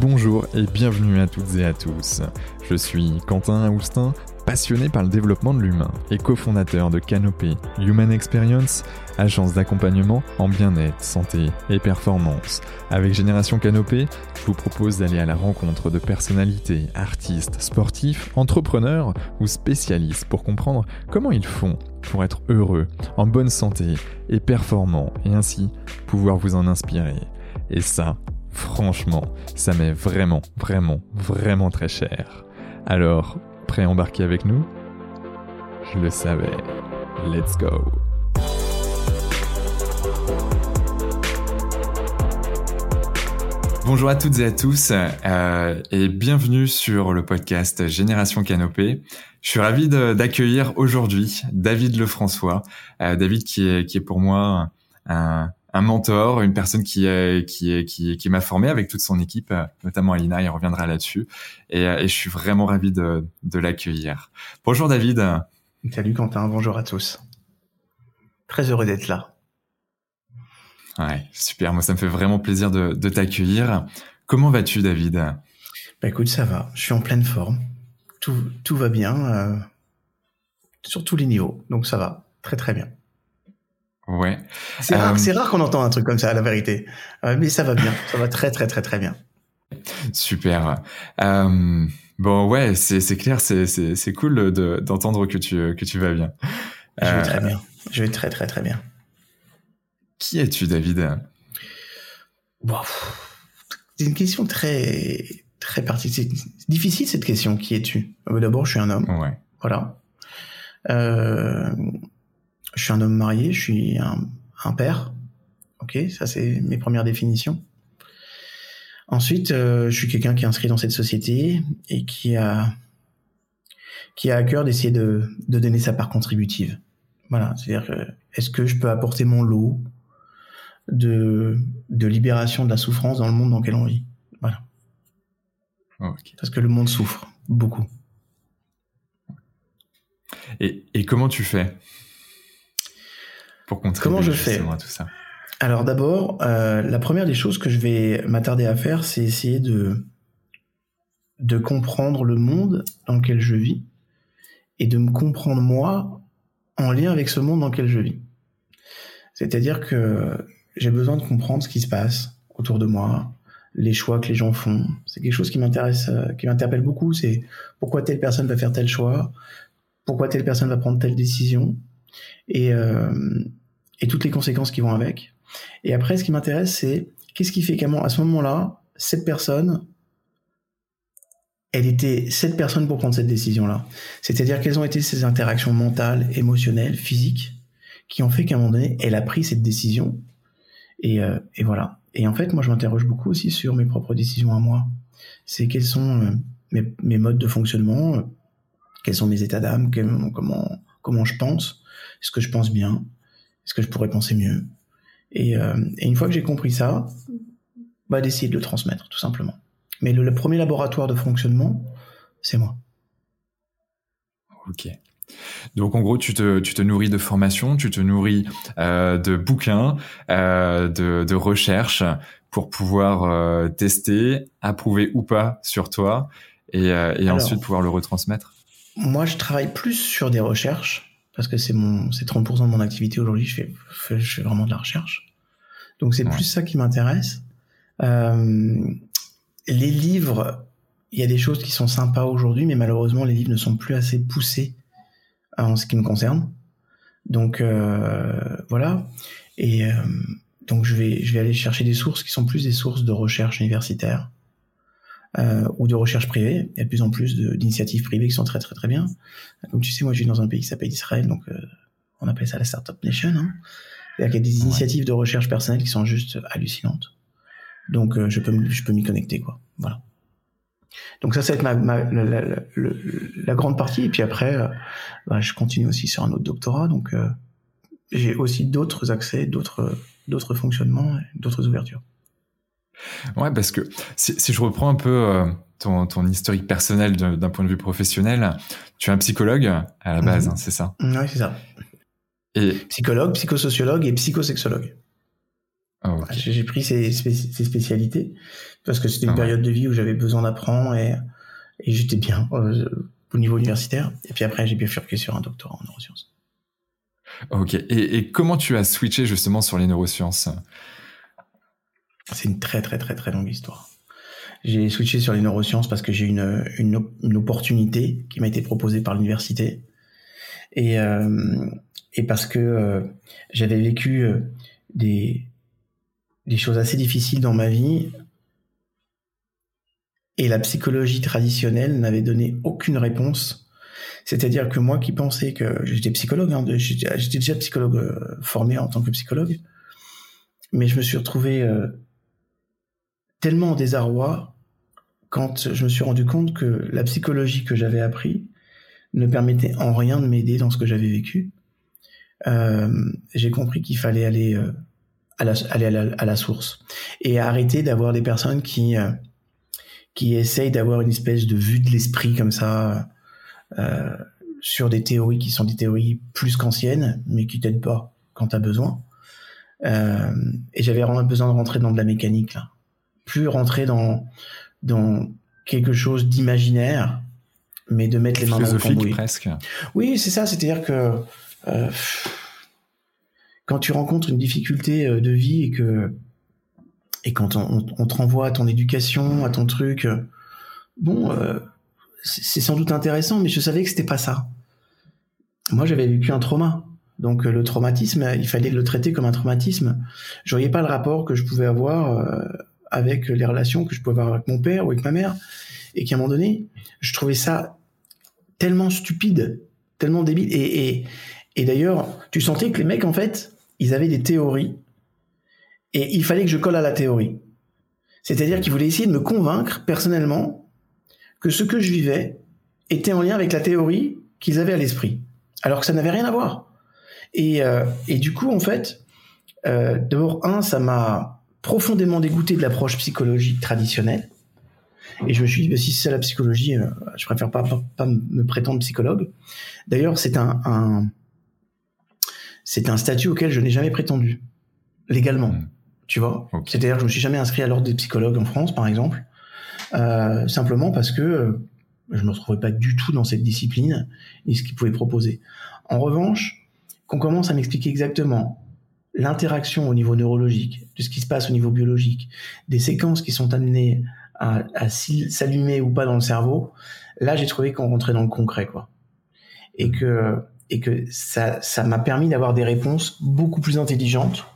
Bonjour et bienvenue à toutes et à tous. Je suis Quentin Aoustin, passionné par le développement de l'humain et cofondateur de Canopé Human Experience, agence d'accompagnement en bien-être, santé et performance. Avec Génération Canopé, je vous propose d'aller à la rencontre de personnalités, artistes, sportifs, entrepreneurs ou spécialistes pour comprendre comment ils font pour être heureux, en bonne santé et performants et ainsi pouvoir vous en inspirer. Et ça, Franchement, ça m'est vraiment, vraiment, vraiment très cher. Alors, prêt à embarquer avec nous? Je le savais. Let's go Bonjour à toutes et à tous euh, et bienvenue sur le podcast Génération Canopée. Je suis ravi d'accueillir aujourd'hui David Lefrançois. Euh, David qui est, qui est pour moi un, un mentor, une personne qui qui qui, qui m'a formé avec toute son équipe, euh, notamment Alina, il reviendra là-dessus. Et, euh, et, je suis vraiment ravi de, de l'accueillir. Bonjour David. Salut Quentin, bonjour à tous. Très heureux d'être là. Ouais, super. Moi, ça me fait vraiment plaisir de, de t'accueillir. Comment vas-tu, David? Bah écoute, ça va. Je suis en pleine forme. Tout, tout va bien euh, sur tous les niveaux. Donc ça va très très bien. Ouais. C'est rare, euh, rare qu'on entend un truc comme ça, la vérité. Euh, mais ça va bien, ça va très très très très bien. Super. Euh, bon, ouais, c'est clair, c'est cool de d'entendre que tu que tu vas bien. Je vais très bien. Je vais très très très bien. Qui es-tu, David? Bon, C'est une question très très particulière. C'est difficile cette question. Qui es-tu? D'abord, je suis un homme. Ouais. Voilà. Euh, je suis un homme marié, je suis un, père. Ok, ça c'est mes premières définitions. Ensuite, euh, je suis quelqu'un qui est inscrit dans cette société et qui a qui a à cœur d'essayer de, de donner sa part contributive. Voilà, c'est-à-dire est-ce que je peux apporter mon lot de de libération de la souffrance dans le monde dans lequel on vit? Voilà. Parce que le monde souffre beaucoup. Et, et comment tu fais? Comment je fais tout ça Alors d'abord, euh, la première des choses que je vais m'attarder à faire, c'est essayer de de comprendre le monde dans lequel je vis et de me comprendre moi en lien avec ce monde dans lequel je vis. C'est-à-dire que j'ai besoin de comprendre ce qui se passe autour de moi, les choix que les gens font. C'est quelque chose qui m'intéresse, euh, qui m'interpelle beaucoup. C'est pourquoi telle personne va faire tel choix, pourquoi telle personne va prendre telle décision? Et, euh, et toutes les conséquences qui vont avec. Et après, ce qui m'intéresse, c'est qu'est-ce qui fait qu'à à ce moment-là, cette personne, elle était cette personne pour prendre cette décision-là. C'est-à-dire quelles ont été ses interactions mentales, émotionnelles, physiques, qui ont fait qu'à un moment donné, elle a pris cette décision. Et, euh, voilà. Et en fait, moi, je m'interroge beaucoup aussi sur mes propres décisions à moi. C'est quels sont euh, mes, mes, modes de fonctionnement, euh, quels sont mes états d'âme, comment comment je pense, est-ce que je pense bien, est-ce que je pourrais penser mieux euh, et, une fois que j'ai compris ça, bah d'essayer de le transmettre, tout simplement. Mais le, premier laboratoire de fonctionnement, c'est moi. Ok. Donc en gros, tu te, tu te nourris de formation, tu te nourris euh, de bouquins, euh, de, de recherches pour pouvoir tester, approuver ou pas sur toi, et, et ensuite pouvoir le retransmettre. Moi, je travaille plus sur des recherches parce que c'est mon, c'est 30% de mon activité aujourd'hui. Je fais, je fais vraiment de la recherche. Donc c'est plus ça qui m'intéresse. Euh, les livres, il y a des choses qui sont sympas aujourd'hui, mais malheureusement les livres ne sont plus assez poussés en ce qui me concerne. Donc euh, voilà. Et euh, donc je vais, je vais aller chercher des sources qui sont plus des sources de recherche universitaire euh, ou de recherche privée. Il y a de plus en plus d'initiatives privées qui sont très très très bien. Comme tu sais, moi je vis dans un pays qui s'appelle Israël, donc euh, on appelle ça la Startup Nation. Hein. Il y a des initiatives de recherche personnelle qui sont juste hallucinantes. Donc euh, je peux je peux m'y connecter quoi. Voilà. Donc ça, ça va être ma, la, la, la, grande partie. Et puis après, euh, bah, je continue aussi sur un autre doctorat. Donc euh, j'ai aussi d'autres accès, d'autres d'autres fonctionnements, d'autres ouvertures. Ouais, parce que si, je reprends un peu euh, ton, ton, historique personnel d'un point de vue professionnel, tu es un psychologue à la base, mhm. hein, c'est ça? Oui, c'est ça. Et... Psychologue, psychosociologue et psychosexologue. Ah, j'ai pris ces, spécialités parce que c'était une ah période de vie où j'avais besoin d'apprendre et, et j'étais bien euh, au niveau universitaire. Et puis après, j'ai bifurqué sur un doctorat en neurosciences. Ok. Et, et, comment tu as switché justement sur les neurosciences? C'est une très très très très longue histoire. J'ai switché sur les neurosciences parce que j'ai une, une, une, opportunité qui m'a été proposée par l'université et, euh, et parce que euh, j'avais vécu euh, des, des choses assez difficiles dans ma vie et la psychologie traditionnelle n'avait donné aucune réponse. C'est-à-dire que moi qui pensais que j'étais psychologue, hein, j'étais déjà psychologue euh, formé en tant que psychologue, mais je me suis retrouvé euh, tellement en désarroi quand je me suis rendu compte que la psychologie que j'avais appris ne permettait en rien de m'aider dans ce que j'avais vécu. Euh, j'ai compris qu'il fallait aller, euh, à, la, aller à, la, source et arrêter d'avoir des personnes qui, euh, qui essayent d'avoir une espèce de vue de l'esprit comme ça sur des théories qui sont des théories plus qu'anciennes, mais qui t'aident pas quand tu as besoin. et j'avais vraiment besoin de rentrer dans de la mécanique là plus rentrer dans, dans quelque chose d'imaginaire, mais de mettre les mains dans le cambouis. presque. Oui, c'est ça. C'est-à-dire que euh, quand tu rencontres une difficulté euh, de vie et que et quand on, on, te renvoie à ton éducation, à ton truc, euh, bon, c'est sans doute intéressant, mais je savais que c'était pas ça. Moi, j'avais vécu un trauma. Donc le traumatisme, il fallait le traiter comme un traumatisme. Je voyais pas le rapport que je pouvais avoir avec les relations que je pouvais avoir avec mon père ou avec ma mère, et qu'à un moment donné, je trouvais ça tellement stupide, tellement débile. Et, et, d'ailleurs, tu sentais que les mecs, en fait, ils avaient des théories, et il fallait que je colle à la théorie. C'est-à-dire qu'ils voulaient essayer de me convaincre personnellement que ce que je vivais était en lien avec la théorie qu'ils avaient à l'esprit, alors que ça n'avait rien à voir. Et, euh, et du coup, en fait, euh, d'abord, un, ça m'a profondément dégoûté de l'approche psychologique traditionnelle. Et je me suis dit, bah, si c'est la psychologie, euh, je préfère pas, pas, me prétendre psychologue. D'ailleurs, c'est un, un c'est un statut auquel je n'ai jamais prétendu légalement. Hmm. Tu vois, c'est-à-dire que je me suis jamais inscrit à l'ordre des psychologues en France, par exemple, euh, simplement parce que euh, je me retrouvais pas du tout dans cette discipline et ce qu'ils pouvaient proposer. En revanche, qu'on commence à m'expliquer exactement l'interaction au niveau neurologique, de ce qui se passe au niveau biologique, des séquences qui sont amenées à, s'allumer ou pas dans le cerveau, là j'ai trouvé qu'on rentrait dans le concret quoi. Et que et que ça ça m'a permis d'avoir des réponses beaucoup plus intelligentes,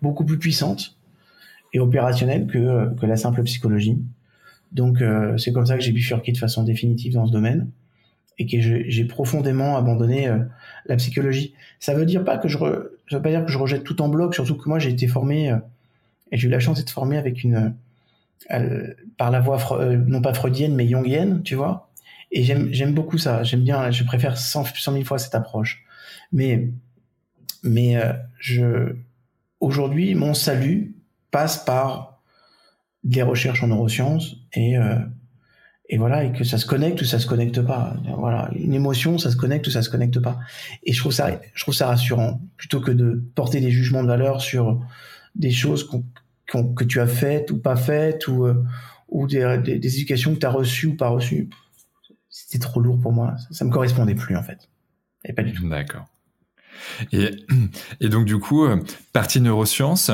beaucoup plus puissantes et opérationnelles que que la simple psychologie. Donc euh, c'est comme ça que j'ai bifurqué de façon définitive dans ce domaine et que j'ai profondément abandonné euh, la psychologie. Ça veut dire pas que je, ça veut pas dire que je rejette tout en bloc, surtout que moi j'ai été formé euh, et j'ai eu la chance d'être formé avec une euh, par la voie non pas freudienne mais jungienne, tu vois. Et j'aime beaucoup ça. J'aime bien, je préfère 100, 100 000 fois cette approche. Mais mais je aujourd'hui mon salut passe par des recherches en neurosciences et et voilà et que ça se connecte ou ça se connecte pas. Voilà une émotion ça se connecte ou ça se connecte pas. Et je trouve ça je trouve ça rassurant plutôt que de porter des jugements de valeur sur des choses que tu as faites ou pas faites ou euh, ou des, des, éducations que tu as reçues ou pas reçues. C'était trop lourd pour moi. Ça, ça me correspondait plus en fait. Et pas du tout. D'accord et, donc du coup, euh, partie neurosciences,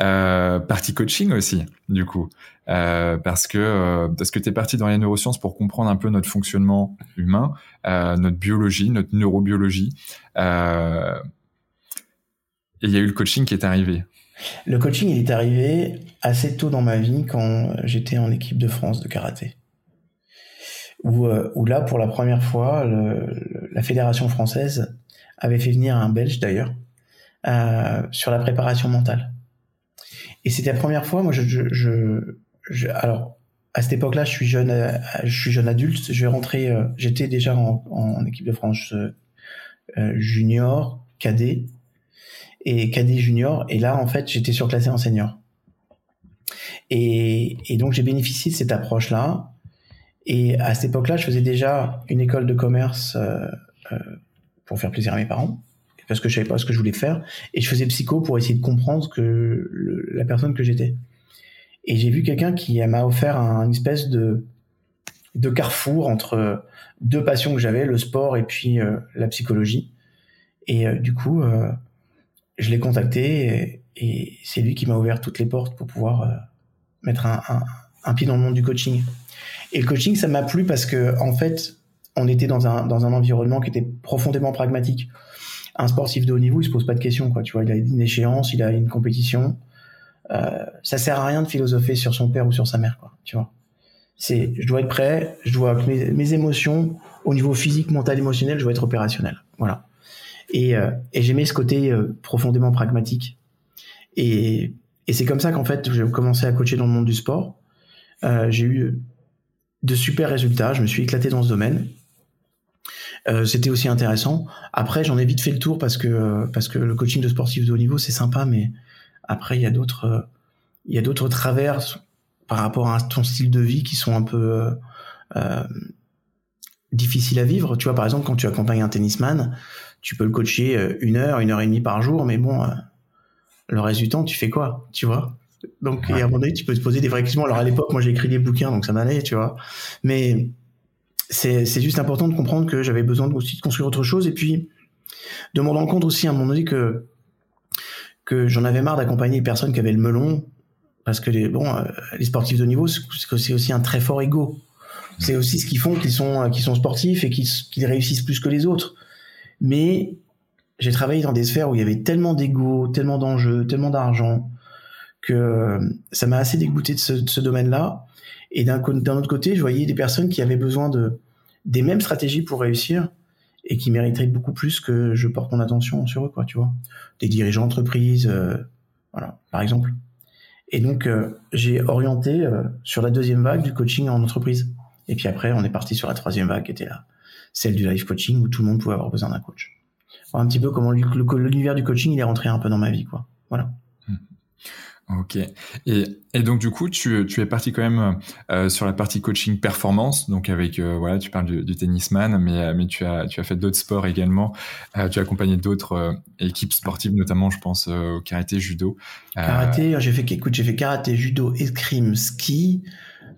euh, partie coaching aussi, du coup, euh, parce que euh, parce que t'es parti dans les neurosciences pour comprendre un peu notre fonctionnement humain, notre biologie, notre neurobiologie. Et il y a eu le coaching qui est arrivé. Le coaching, il est arrivé assez tôt dans ma vie quand j'étais en équipe de France de karaté. Où, là, pour la première fois, la fédération française avait fait venir un Belge d'ailleurs euh, sur la préparation mentale. Et c'était la première fois, moi, je, je, je, alors à cette époque-là, je suis jeune, euh, je suis jeune adulte. Je vais rentrer, euh, j'étais déjà en, équipe de France euh, junior, cadet et cadet junior. Et là, en fait, j'étais surclassé en senior. Et, et donc, j'ai bénéficié de cette approche-là. Et à cette époque-là, je faisais déjà une école de commerce euh, pour faire plaisir à mes parents, parce que je savais pas ce que je voulais faire. Et je faisais psycho pour essayer de comprendre que la personne que j'étais. Et j'ai vu quelqu'un qui m'a offert un, espèce de, de carrefour entre deux passions que j'avais, le sport et puis euh, la psychologie. Et euh, du coup, euh, je l'ai contacté et, c'est lui qui m'a ouvert toutes les portes pour pouvoir mettre un, pied dans le monde du coaching. Et le coaching, ça m'a plu parce que en fait, on était dans un, dans un environnement qui était profondément pragmatique. Un sportif de haut niveau, il se pose pas de questions, quoi. Tu vois, il a une échéance, il a une compétition. Euh, ça sert à rien de philosopher sur son père ou sur sa mère, quoi. Tu vois. C'est, je dois être prêt, je dois mes, mes, émotions au niveau physique, mental, émotionnel, je dois être opérationnel. Voilà. Et, euh, j'aimais ce côté euh, profondément pragmatique. Et, et c'est comme ça qu'en fait, j'ai commencé à coacher dans le monde du sport. Euh, j'ai eu de super résultats. Je me suis éclaté dans ce domaine. Euh, c'était aussi intéressant. Après, j'en ai vite fait le tour parce que parce que le coaching de sportif de haut niveau, c'est sympa, mais après, il y a d'autres il y a d'autres travers par rapport à ton style de vie qui sont un peu euh, difficiles à vivre. Tu vois, par exemple, quand tu accompagnes un tennisman, tu peux le coacher euh, une heure, une heure et demie par jour, mais bon, euh, le reste du temps, tu fais quoi Tu vois? Donc, ouais. à un moment donné, tu peux te poser des vraies questions. Alors, à l'époque, moi, j'ai écrit des bouquins, donc ça m'allait, tu vois. Mais c'est, juste important de comprendre que j'avais besoin aussi de construire autre chose et puis de me rendre compte aussi à un moment donné que, que j'en avais marre d'accompagner les personnes qui avaient le melon parce que les, bon, euh, les sportifs de niveau, c'est aussi un très fort ego. C'est aussi ce qu'ils font qu'ils sont, qu'ils sont sportifs et qu'ils, réussissent plus que les autres. Mais j'ai travaillé dans des sphères où il y avait tellement d'ego, tellement d'enjeux, tellement d'argent, que ça m'a assez dégoûté de ce domaine-là. Et d'un, autre côté, je voyais des personnes qui avaient besoin de des mêmes stratégies pour réussir et qui mériteraient beaucoup plus que je porte mon attention sur eux, quoi, tu vois. Des dirigeants d'entreprise, euh, voilà, par exemple. Et donc, euh, j'ai orienté euh, sur la deuxième vague du coaching en entreprise. Et puis après, on est parti sur la troisième vague qui était là, celle du life coaching où tout le monde pouvait avoir besoin d'un coach. Un petit peu comment l'univers du coaching il est rentré un peu dans ma vie, quoi. Voilà. Ok. Et, et donc du coup, tu, tu es parti quand même euh, sur la partie coaching performance, donc avec euh, voilà, tu parles du, du tennisman, mais mais tu as tu as fait d'autres sports également. Euh, tu as accompagné d'autres euh, équipes sportives, notamment, je pense au karaté, judo. Karaté, j'ai fait écoute, j'ai fait karaté, judo, escrime, ski.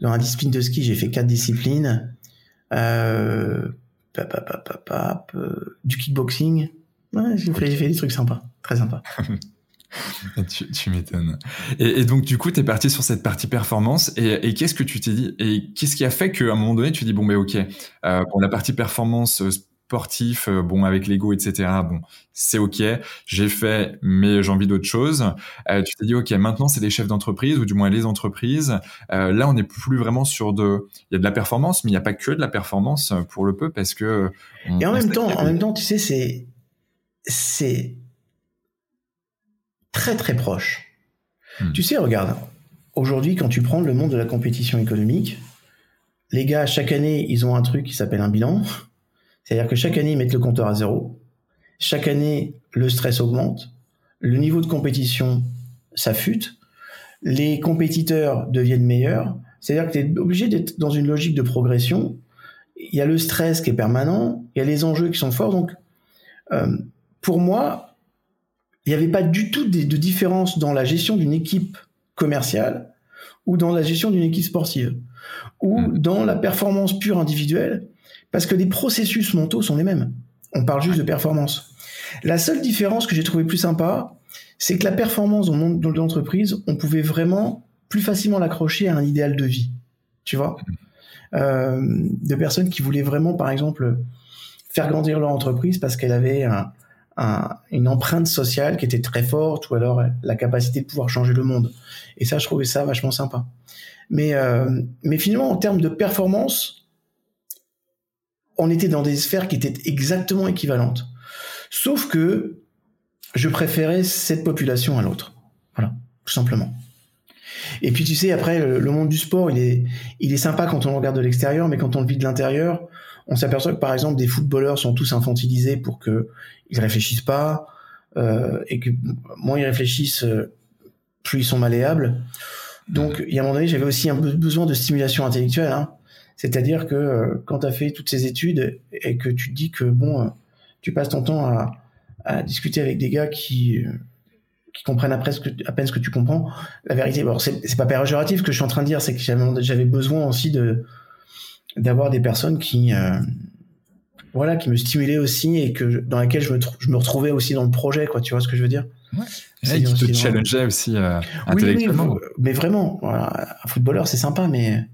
Dans la discipline de ski, j'ai fait quatre disciplines. Euh, pap, pap, pap, du kickboxing. Ouais, j'ai fait, fait des trucs sympas, très sympas. tu, tu m'étonnes. Et, et, donc, du coup, tu es parti sur cette partie performance. Et, et qu'est-ce que tu t'es dit Et qu'est-ce qui a fait qu'à un moment donné, tu dis, bon, ben ok, euh, pour la partie performance sportif, euh, bon, avec l'ego, etc., bon, c'est ok, j'ai fait, mais j'ai envie d'autre chose. Euh, tu t'es dit, ok, maintenant, c'est les chefs d'entreprise, ou du moins les entreprises. Euh, là, on n'est plus vraiment sur de... Il y a de la performance, mais il n'y a pas que de la performance pour le peu, parce que... On, et en même temps, en même temps, tu sais, c'est... C'est très très proche. Hmm. Tu sais, regarde, aujourd'hui, quand tu prends le monde de la compétition économique, les gars, chaque année, ils ont un truc qui s'appelle un bilan. C'est-à-dire que chaque année, ils mettent le compteur à zéro. Chaque année, le stress augmente. Le niveau de compétition s'affûte. Les compétiteurs deviennent meilleurs. C'est-à-dire que tu es obligé d'être dans une logique de progression. Il y a le stress qui est permanent. Il y a les enjeux qui sont forts. Donc, euh, pour moi, il n'y avait pas du tout de, de différence dans la gestion d'une équipe commerciale ou dans la gestion d'une équipe sportive ou mmh. dans la performance pure individuelle parce que les processus mentaux sont les mêmes. On parle juste de performance. La seule différence que j'ai trouvé plus sympa, c'est que la performance dans le monde de l'entreprise, on pouvait vraiment plus facilement l'accrocher à un idéal de vie. Tu vois? Euh, De personnes qui voulaient vraiment, par exemple, faire grandir leur entreprise parce qu'elle avait un, un, une empreinte sociale qui était très forte ou alors la capacité de pouvoir changer le monde. Et ça, je trouvais ça vachement sympa. Mais, euh, mais finalement, en termes de performance, on était dans des sphères qui étaient exactement équivalentes. Sauf que je préférais cette population à l'autre. Voilà, tout simplement. Et puis tu sais, après, le monde du sport, il est, il est sympa quand on le regarde de l'extérieur, mais quand on le vit de l'intérieur, on s'aperçoit que par exemple des footballeurs sont tous infantilisés pour que ils réfléchissent pas euh, et que moins ils réfléchissent, euh, plus ils sont malléables. Donc, il y a un moment donné, j'avais aussi un besoin de stimulation intellectuelle. Hein. C'est-à-dire que euh, quand tu as fait toutes ces études et que tu te dis que bon, tu passes ton temps à, discuter avec des gars qui comprennent à, peine ce que tu comprends. La vérité, c'est pas péjoratif que je suis en train de dire, c'est que j'avais besoin aussi de d'avoir des personnes qui euh, voilà qui me stimulaient aussi et que dans laquelle je me, je me retrouvais aussi dans le projet quoi tu vois ce que je veux dire? Ouais. et qui te challengeait aussi euh, intellectuellement. oui, mais vraiment voilà, un footballeur c'est sympa mais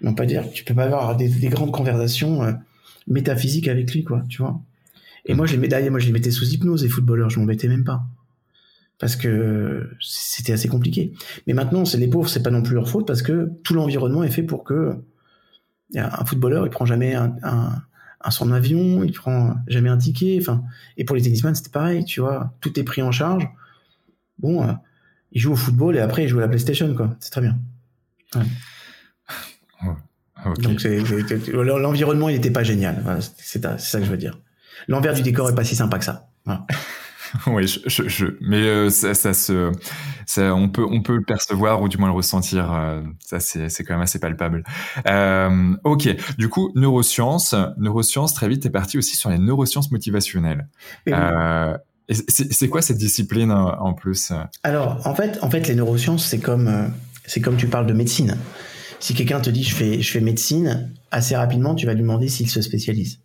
non pas dire tu peux pas avoir des, des grandes conversations euh, métaphysiques avec lui quoi tu vois. Et moi je les moi je les mettais sous hypnose les footballeurs je m'embêtais même pas. Parce que c'était assez compliqué. Mais maintenant c'est les pauvres c'est pas non plus leur faute parce que tout l'environnement est fait pour que un footballeur, il prend jamais un, un, un son d'avion, il prend jamais un ticket. Enfin, et pour les tennisman, c'était pareil, tu vois. Tout est pris en charge. Bon, euh, il joue au football et après il joue à la PlayStation, quoi. C'est très bien. Ouais. Donc l'environnement, il n'était pas génial. Voilà, c'est ça que je veux dire. L'envers du décor est pas si sympa que ça. Voilà. oui, je, je, mais euh, ça, ça, se, ça, on peut, on peut le percevoir ou du moins le ressentir. Euh, ça, c'est, c'est quand même assez palpable. Euh, ok. Du coup, neurosciences, neurosciences. Très vite, t'es parti aussi sur les neurosciences motivationnelles. Euh, c'est, c'est quoi cette discipline en plus? Alors, en fait, en fait, les neurosciences, c'est comme, c'est comme tu parles de médecine. Si quelqu'un te dit je fais, je fais médecine, assez rapidement, tu vas lui demander s'il se spécialise.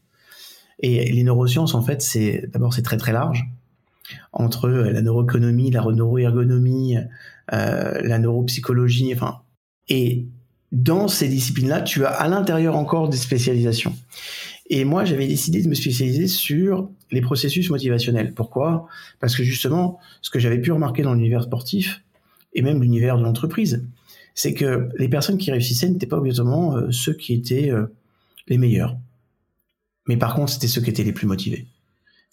Et les neurosciences, en fait, c'est d'abord c'est très très large entre la neuroéconomie, la neuroergonomie, euh, la neuropsychologie, enfin, et dans ces disciplines-là, tu as à l'intérieur encore des spécialisations. Et moi, j'avais décidé de me spécialiser sur les processus motivationnels. Pourquoi? Parce que justement, ce que j'avais pu remarquer dans l'univers sportif et même l'univers de l'entreprise, c'est que les personnes qui réussissaient n'étaient pas obligatoirement euh, ceux qui étaient euh, les meilleurs. Mais par contre, c'était ceux qui étaient les plus motivés.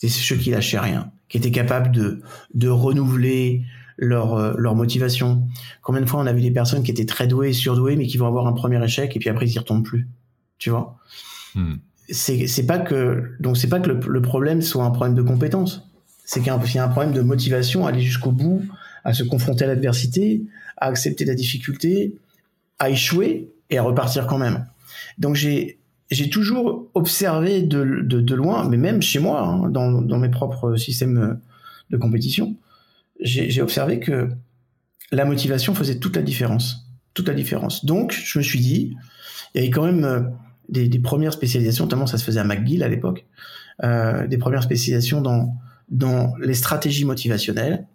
C'était ceux qui lâchaient rien, qui étaient capables de, de renouveler leur, euh, leur motivation. Combien de fois on a vu des personnes qui étaient très douées, surdouées, mais qui vont avoir un premier échec et puis après ils y retournent plus. Tu vois? Hmm. C'est c'est pas que donc c'est pas que le, problème soit un problème de compétence. C'est qu'il y, a un problème de motivation à aller jusqu'au bout, à se confronter à l'adversité, à accepter la difficulté, à échouer et à repartir quand même. Donc j'ai j'ai toujours observé de, loin, mais même chez moi, hein, dans, mes propres systèmes de compétition, j'ai observé que la motivation faisait toute la différence. Toute la différence. Donc, je me suis dit, il y avait quand même euh, des, premières spécialisations, notamment ça se faisait à McGill à l'époque, euh, des premières spécialisations dans, dans les stratégies motivationnelles.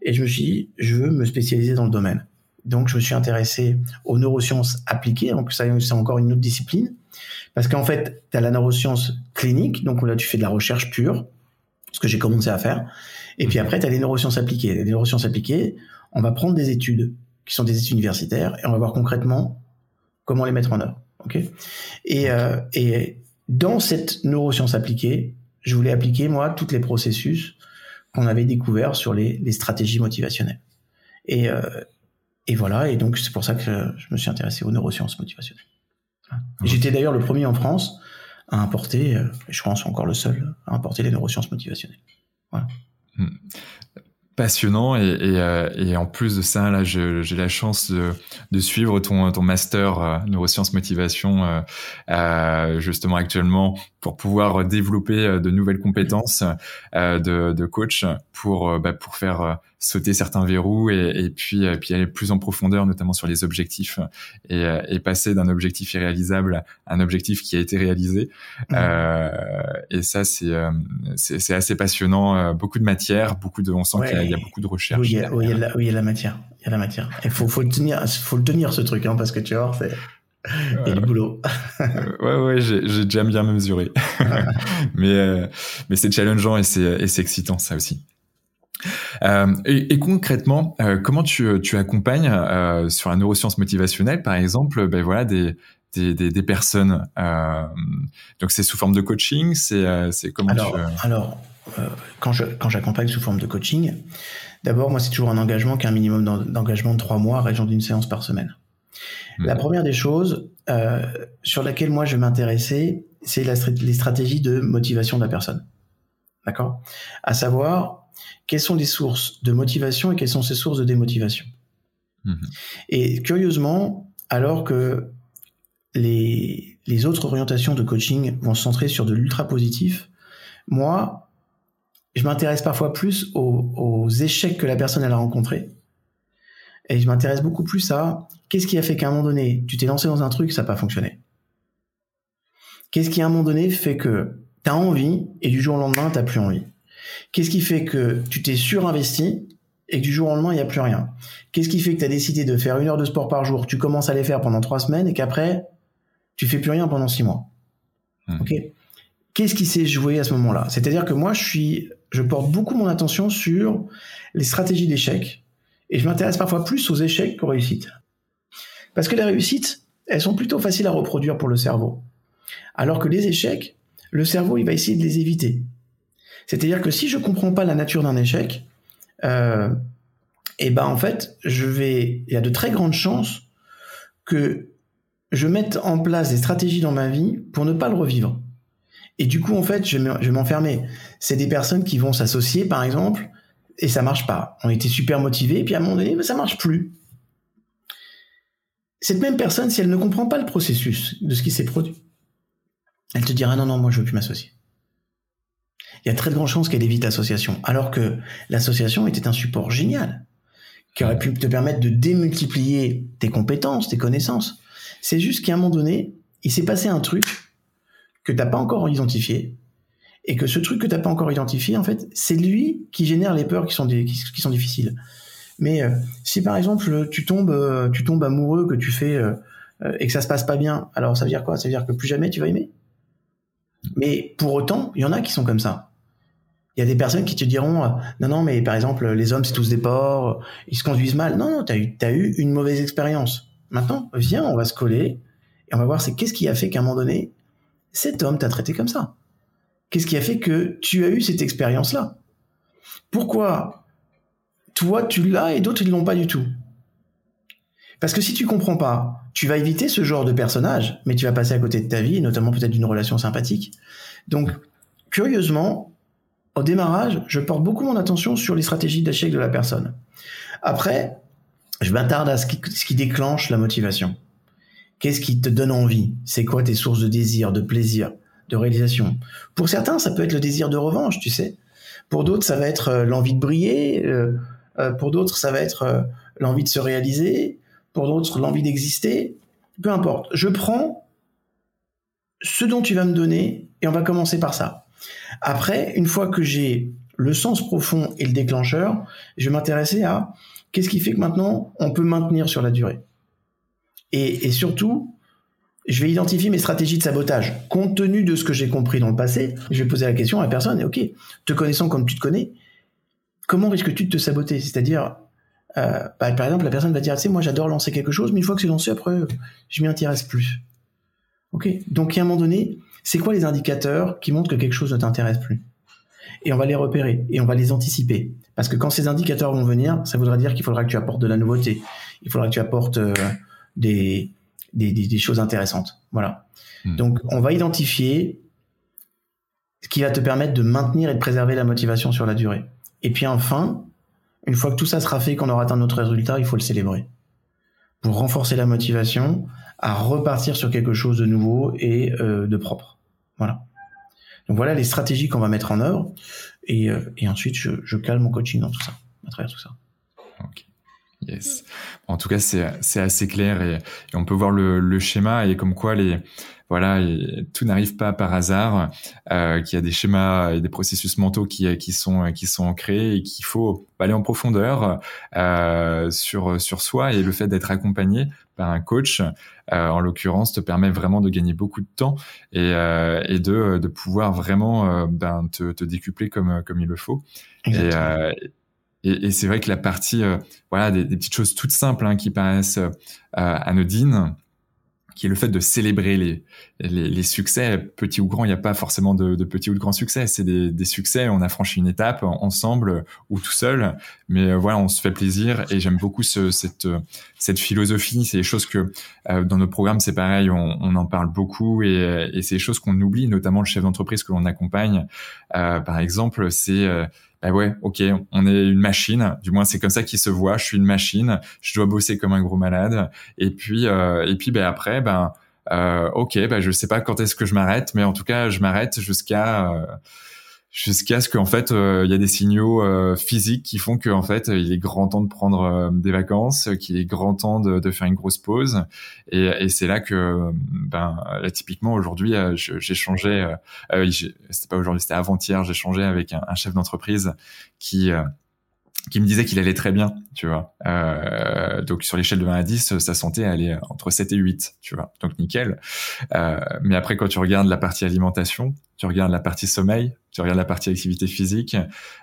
Et je me suis dit, je veux me spécialiser dans le domaine. Donc, je me suis intéressé aux neurosciences appliquées, donc ça c'est encore une autre discipline. Parce qu'en fait, tu as la neuroscience clinique, donc là, tu fais de la recherche pure, ce que j'ai commencé à faire. Et puis après, tu as les neurosciences appliquées. Les neurosciences appliquées, on va prendre des études qui sont des études universitaires et on va voir concrètement comment les mettre en œuvre. ok? Et, euh, et dans cette neuroscience appliquée, je voulais appliquer, moi, tous les processus qu'on avait découverts sur les, les stratégies motivationnelles. Et, euh, et voilà, et donc c'est pour ça que je me suis intéressé aux neurosciences motivationnelles. J'étais d'ailleurs le premier en France à importer, euh, je pense encore le seul, à importer les neurosciences motivationnelles. Voilà. Hmm passionnant et, et, euh, et, en plus de ça là j'ai la chance de, de, suivre ton, ton master euh, neurosciences motivation euh, euh, justement actuellement pour pouvoir développer euh, de nouvelles compétences de, de, coach pour bah, pour faire sauter certains verrous et, et puis puis aller plus en profondeur notamment sur les objectifs et, et passer d'un objectif irréalisable à un objectif qui a été réalisé mmh. Et ça c'est c'est assez passionnant beaucoup de matière beaucoup de on sent qu'il y a il y a beaucoup de recherches. Oui, il y a, oui, la, oui, il y a la matière. Il y a la matière. Il faut, faut, le tenir, faut le tenir ce truc, hein, parce que tu vois, c'est. A du boulot. ouais, ouais, j'ai déjà bien mesuré. mais euh, mais c'est challengeant et c'est excitant, ça aussi. Euh, et, et, concrètement, euh, comment tu, tu accompagnes euh, sur la neuroscience motivationnelle, par exemple, ben voilà des des, des, des personnes. Euh, donc c'est sous forme de coaching, c'est c'est comment alors, tu... Alors euh, quand je quand j'accompagne sous forme de coaching, d'abord moi c'est toujours un engagement qui un minimum d'engagement de trois mois, région d'une séance par semaine. La mhm. première des choses euh, sur laquelle moi je vais m'intéresser, c'est la, les stratégies de motivation de la personne. D'accord? À savoir quelles sont les sources de motivation et quelles sont ses sources de démotivation? Mhm. Et curieusement, alors que les, autres orientations de coaching vont se centrer sur de l'ultra positif, moi, je m'intéresse parfois plus aux, échecs que la personne a rencontrés. Et je m'intéresse beaucoup plus à qu'est-ce qui a fait qu'à un moment donné, tu t'es lancé dans un truc, ça n'a pas fonctionné. Qu'est-ce qui à un moment donné fait que tu as envie et du jour au lendemain, tu plus envie? Qu'est-ce qui fait que tu t'es surinvesti et que du jour au lendemain, il n'y a plus rien? Qu'est-ce qui fait que tu as décidé de faire une heure de sport par jour, tu commences à les faire pendant trois semaines et qu'après, tu fais plus rien pendant six mois hmm. Ok Qu'est-ce qui s'est joué à ce moment-là? C'est-à-dire que moi, je suis, je porte beaucoup mon attention sur les stratégies d'échec et je m'intéresse parfois plus aux échecs qu'aux réussites. Parce que les réussites, elles sont plutôt faciles à reproduire pour le cerveau. Alors que les échecs, le cerveau, il va essayer de les éviter. C'est-à-dire que si je comprends pas la nature d'un échec, euh, et eh ben en fait, je vais, il y a de très grandes chances que je mette en place des stratégies dans ma vie pour ne pas le revivre. Et du coup, en fait, je vais m'enfermer. C'est des personnes qui vont s'associer, par exemple, et ça marche pas. On était super motivés, puis à un moment donné, ben, ça marche plus. Cette même personne, si elle ne comprend pas le processus de ce qui s'est produit, elle te dira non, non, moi je veux plus m'associer. Il y a très de grandes chances qu'elle évite l'association, alors que l'association était un support génial, qui aurait pu te permettre de démultiplier tes compétences, tes connaissances. C'est juste qu'à un moment donné, il s'est passé un truc que tu n'as pas encore identifié, et que ce truc que tu n'as pas encore identifié, en fait, c'est lui qui génère les peurs qui sont, difficiles. Mais euh, si par exemple tu tombes, euh, tu tombes amoureux, que tu fais euh, et que ça se passe pas bien, alors ça veut dire quoi? Ça veut dire que plus jamais tu vas aimer? Mais pour autant, il y en a qui sont comme ça. Il y a des personnes qui te diront non non mais par exemple les hommes c'est tous des porcs, ils se conduisent mal. Non non, t'as as eu une mauvaise expérience. Maintenant, viens, on va se coller et on va voir c'est qu'est-ce qui a fait qu'à un moment donné cet homme t'a traité comme ça? Qu'est-ce qui a fait que tu as eu cette expérience là Pourquoi toi tu l'as et d'autres ils l'ont pas du tout? Parce que si tu comprends pas tu vas éviter ce genre de personnage, mais tu vas passer à côté de ta vie, notamment peut-être d'une relation sympathique. Donc, curieusement, au démarrage, je porte beaucoup mon attention sur les stratégies d'échec de la personne. Après, je m'attarde à ce qui, déclenche la motivation. Qu'est-ce qui te donne envie? C'est quoi tes sources de désir, de plaisir, de réalisation? Pour certains, ça peut être le désir de revanche, tu sais. Pour d'autres, ça va être euh, l'envie de briller. Euh, euh, pour d'autres, ça va être l'envie de se réaliser pour d'autres l'envie d'exister, peu importe. Je prends ce dont tu vas me donner et on va commencer par ça. Après, une fois que j'ai le sens profond et le déclencheur, je vais m'intéresser à qu'est-ce qui fait que maintenant on peut maintenir sur la durée? Et, surtout, je vais identifier mes stratégies de sabotage. Compte tenu de ce que j'ai compris dans le passé, je vais poser la question à la personne, ok, te connaissant comme tu te connais, comment risques-tu de te saboter? C'est-à-dire, euh, bah, par exemple, la personne va dire, moi j'adore lancer quelque chose, mais une fois que c'est lancé, après, je m'y intéresse plus. Ok? Donc, à un moment donné, c'est quoi les indicateurs qui montrent que quelque chose ne t'intéresse plus? Et on va les repérer et on va les anticiper. Parce que quand ces indicateurs vont venir, ça voudra dire qu'il faudra que tu apportes de la nouveauté. Il faudra que tu apportes euh, des, des, des, choses intéressantes. Voilà. Hmm. Donc, on va identifier ce qui va te permettre de maintenir et de préserver la motivation sur la durée. Et puis enfin, une fois que tout ça sera fait, qu'on aura atteint notre résultat, il faut le célébrer. Pour renforcer la motivation, à repartir sur quelque chose de nouveau et euh, de propre. Voilà. Donc voilà les stratégies qu'on va mettre en œuvre. Et, euh, ensuite, je, je, calme mon coaching dans tout ça, à travers tout ça. Ok. Yes. En tout cas, c'est assez clair et, on peut voir le, le, schéma et comme quoi les voilà, et tout n'arrive pas par hasard, euh, qu'il y a des schémas et des processus mentaux qui, qui sont qui sont ancrés et qu'il faut aller en profondeur euh, sur sur soi et le fait d'être accompagné par un coach, euh, en l'occurrence, te permet vraiment de gagner beaucoup de temps et, euh, et de, de pouvoir vraiment euh, ben, te, te décupler comme comme il le faut. Et, euh, et, et c'est vrai que la partie, voilà, des, des, petites choses toutes simples hein, qui paraissent anodines, qui est le fait de célébrer les, les, les succès, petits ou grands. Il n'y a pas forcément de, de, petits ou de grands succès. C'est des, des, succès. On a franchi une étape ensemble ou tout seul, mais euh, voilà, on se fait plaisir. Et j'aime beaucoup ce, cette, cette philosophie. C'est des choses que euh, dans nos programmes, c'est pareil. On, on, en parle beaucoup et, et c'est des choses qu'on oublie, notamment le chef d'entreprise que l'on accompagne. Euh, par exemple, c'est bah ouais, ok, on est une machine. Du moins, c'est comme ça qu'il se voit. Je suis une machine. Je dois bosser comme un gros malade. Et puis, euh, et puis, ben après, ben, euh, ok, ben je sais pas quand est-ce que je m'arrête, mais en tout cas, je m'arrête jusqu'à euh, jusqu'à ce qu'en fait euh, il y a des signaux euh, physiques qui font qu'en fait il est grand temps de prendre euh, des vacances, qu'il est grand temps de, de, faire une grosse pause. Et, et c'est là que ben là typiquement aujourd'hui j'ai changé c'était pas aujourd'hui c'était avant-hier j'ai changé avec un, un chef d'entreprise qui qui me disait qu'il allait très bien, tu vois. Euh, donc sur l'échelle de 1 à 10, sa santé est entre 7 et 8, tu vois. Donc nickel. Euh, mais après quand tu regardes la partie alimentation, tu regardes la partie sommeil, tu regardes la partie activité physique,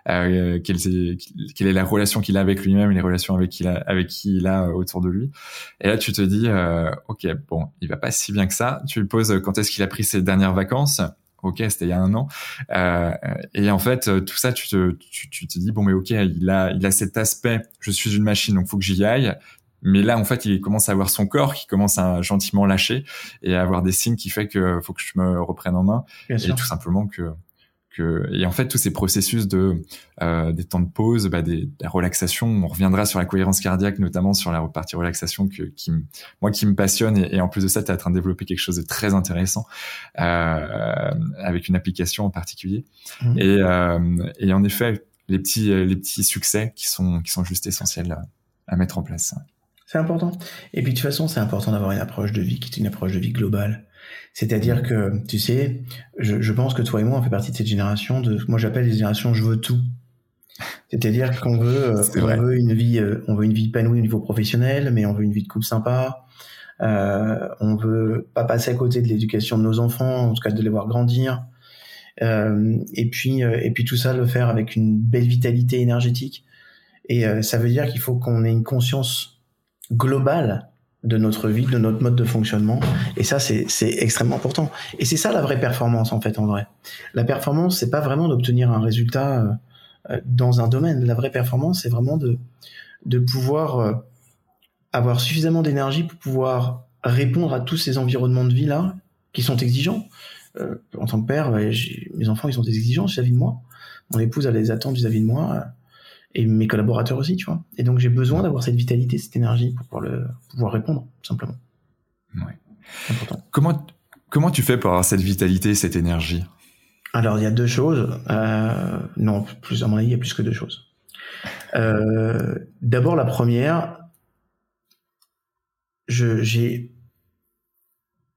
euh, quelle, est, la relation qu'il a avec lui-même et les relations avec qui, il a, avec qui il a autour de lui. Et là tu te dis, euh, ok, bon, il va pas si bien que ça. Tu lui poses quand est-ce qu'il a pris ses dernières vacances? Ok, c'était il y a un an. Euh, et en fait, tout ça, tu te, tu, tu, te dis bon, mais ok, il a, il a cet aspect. Je suis une machine, donc faut que j'y aille. Mais là, en fait, il commence à avoir son corps qui commence à gentiment lâcher et à avoir des signes qui fait que faut que je me reprenne en main. et tout simplement que et en fait tous ces processus de euh, des temps de pause, bah, des, la relaxation, on reviendra sur la cohérence cardiaque, notamment sur la partie relaxation que qui moi qui me passionne et, en plus de ça tu es en train de développer quelque chose de très intéressant euh, avec une application en particulier mmh. et euh, et en effet les petits les petits succès qui sont qui sont juste essentiels à, à mettre en place. C'est important. Et puis de toute façon, c'est important d'avoir une approche de vie qui est une approche de vie globale. C'est-à-dire que, tu sais, je, je, pense que toi et moi, on fait partie de cette génération de, moi j'appelle les générations je veux tout. C'est-à-dire qu'on veut, euh, on veut une vie, euh, on veut une vie épanouie au niveau professionnel, mais on veut une vie de couple sympa. Euh, on veut pas passer à côté de l'éducation de nos enfants, en tout cas de les voir grandir. Euh, et puis, et puis tout ça le faire avec une belle vitalité énergétique. Et ça veut dire qu'il faut qu'on ait une conscience globale de notre vie, de notre mode de fonctionnement. Et ça, c'est extrêmement important. Et c'est ça la vraie performance, en fait, en vrai. La performance, c'est pas vraiment d'obtenir un résultat euh, euh, dans un domaine. La vraie performance, c'est vraiment de, de pouvoir euh, avoir suffisamment d'énergie pour pouvoir répondre à tous ces environnements de vie-là qui sont exigeants. en tant que père, mes enfants, ils sont exigeants vis-à-vis de moi. Mon épouse a des attentes vis-à-vis de moi et mes collaborateurs aussi, tu vois. Et donc j'ai besoin d'avoir cette vitalité, cette énergie pour pouvoir, le, pouvoir répondre, tout simplement. Ouais. Important. Comment, comment tu fais pour avoir cette vitalité, cette énergie? Alors il y a deux choses. Euh, non, plus à mon avis, il y a plus que deux choses. Euh, D'abord la première, je, j'ai,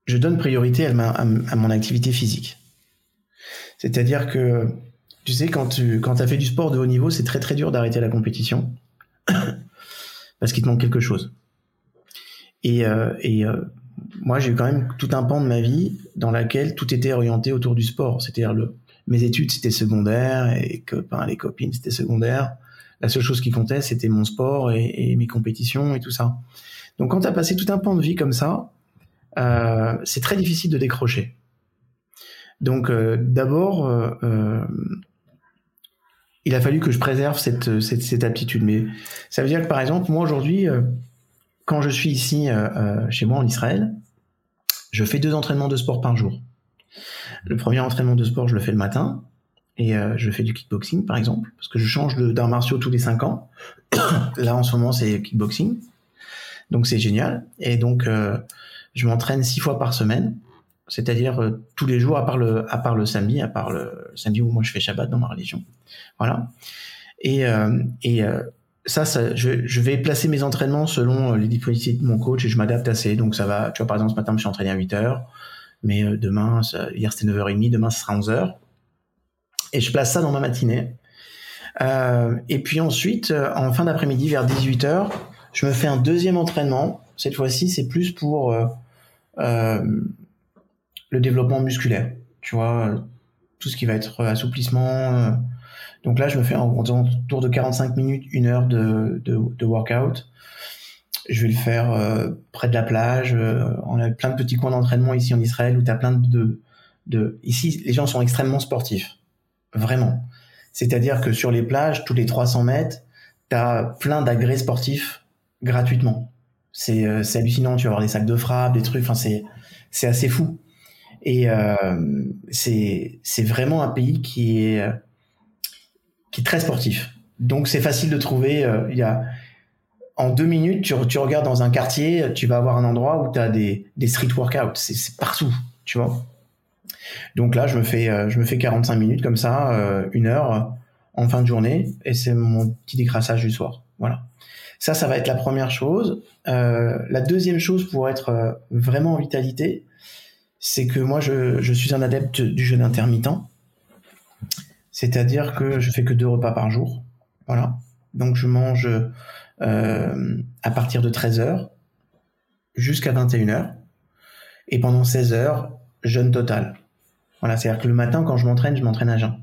je donne priorité à, ma, à mon activité physique. C'est-à-dire que tu sais, quand tu quand as fait du sport de haut niveau, c'est très très dur d'arrêter la compétition parce qu'il te manque quelque chose. Et, euh, et euh, moi, j'ai eu quand même tout un pan de ma vie dans laquelle tout était orienté autour du sport. C'est-à-dire le mes études c'était secondaire et que ben, les copines c'était secondaire. La seule chose qui comptait c'était mon sport et, et, mes compétitions et tout ça. Donc quand tu as passé tout un pan de vie comme ça, euh, c'est très difficile de décrocher. Donc euh, d'abord, euh, euh, il a fallu que je préserve cette, cette, cette, aptitude. Mais ça veut dire que par exemple, moi aujourd'hui, euh, quand je suis ici euh, euh, chez moi en Israël, je fais deux entraînements de sport par jour. Le premier entraînement de sport, je le fais le matin, et je fais du kickboxing par exemple, parce que je change d'arts martiaux tous les cinq ans. Là en ce moment, c'est kickboxing, donc c'est génial. Et donc je m'entraîne six fois par semaine c'est-à-dire euh, tous les jours à part le à part le samedi, à part le, samedi où moi je fais Shabbat dans ma religion. Voilà. Et euh, et euh, ça, ça je, je, vais placer mes entraînements selon les disponibilités de mon coach et je m'adapte assez. Donc ça va, tu vois par exemple ce matin je suis entraîné à 8 heures, mais demain hier c'était 9h30, demain ce sera 11h. Et je place ça dans ma matinée. et puis ensuite en fin d'après-midi vers 18h, je me fais un deuxième entraînement. Cette fois-ci, c'est plus pour euh, le développement musculaire, tu vois, euh, tout ce qui va être euh, assouplissement. Euh. Donc là, je me fais en autour de 45 minutes, une heure de, de, workout. Je vais le faire près de la plage. on a plein de petits coins d'entraînement ici en Israël où tu as plein de, de... Ici, les gens sont extrêmement sportifs. Vraiment. C'est-à-dire que sur les plages, tous les 300 mètres, tu as plein d'agrès sportifs gratuitement. C'est hallucinant. Tu vas avoir des sacs de frappe, des trucs. Enfin, c'est assez fou. Et euh, c'est vraiment un pays qui est euh, qui est très sportif. Donc c'est facile de trouver. Euh, il y a en deux minutes, tu, regardes dans un quartier, tu vas avoir un endroit où tu as des, des street workouts. C'est partout, tu vois. Donc là, je me fais, je me fais 45 minutes comme ça, une heure en fin de journée, et c'est mon petit décrassage du soir. Voilà. Ça, ça va être la première chose. la deuxième chose pour être vraiment en vitalité, c'est que moi, je, suis un adepte du jeûne intermittent. C'est-à-dire que je fais que deux repas par jour. Voilà. Donc, je mange euh, à partir de 13h jusqu'à 21h. Et pendant 16 heures, jeûne total. Voilà. C'est-à-dire que le matin, quand je m'entraîne, je m'entraîne à jeun.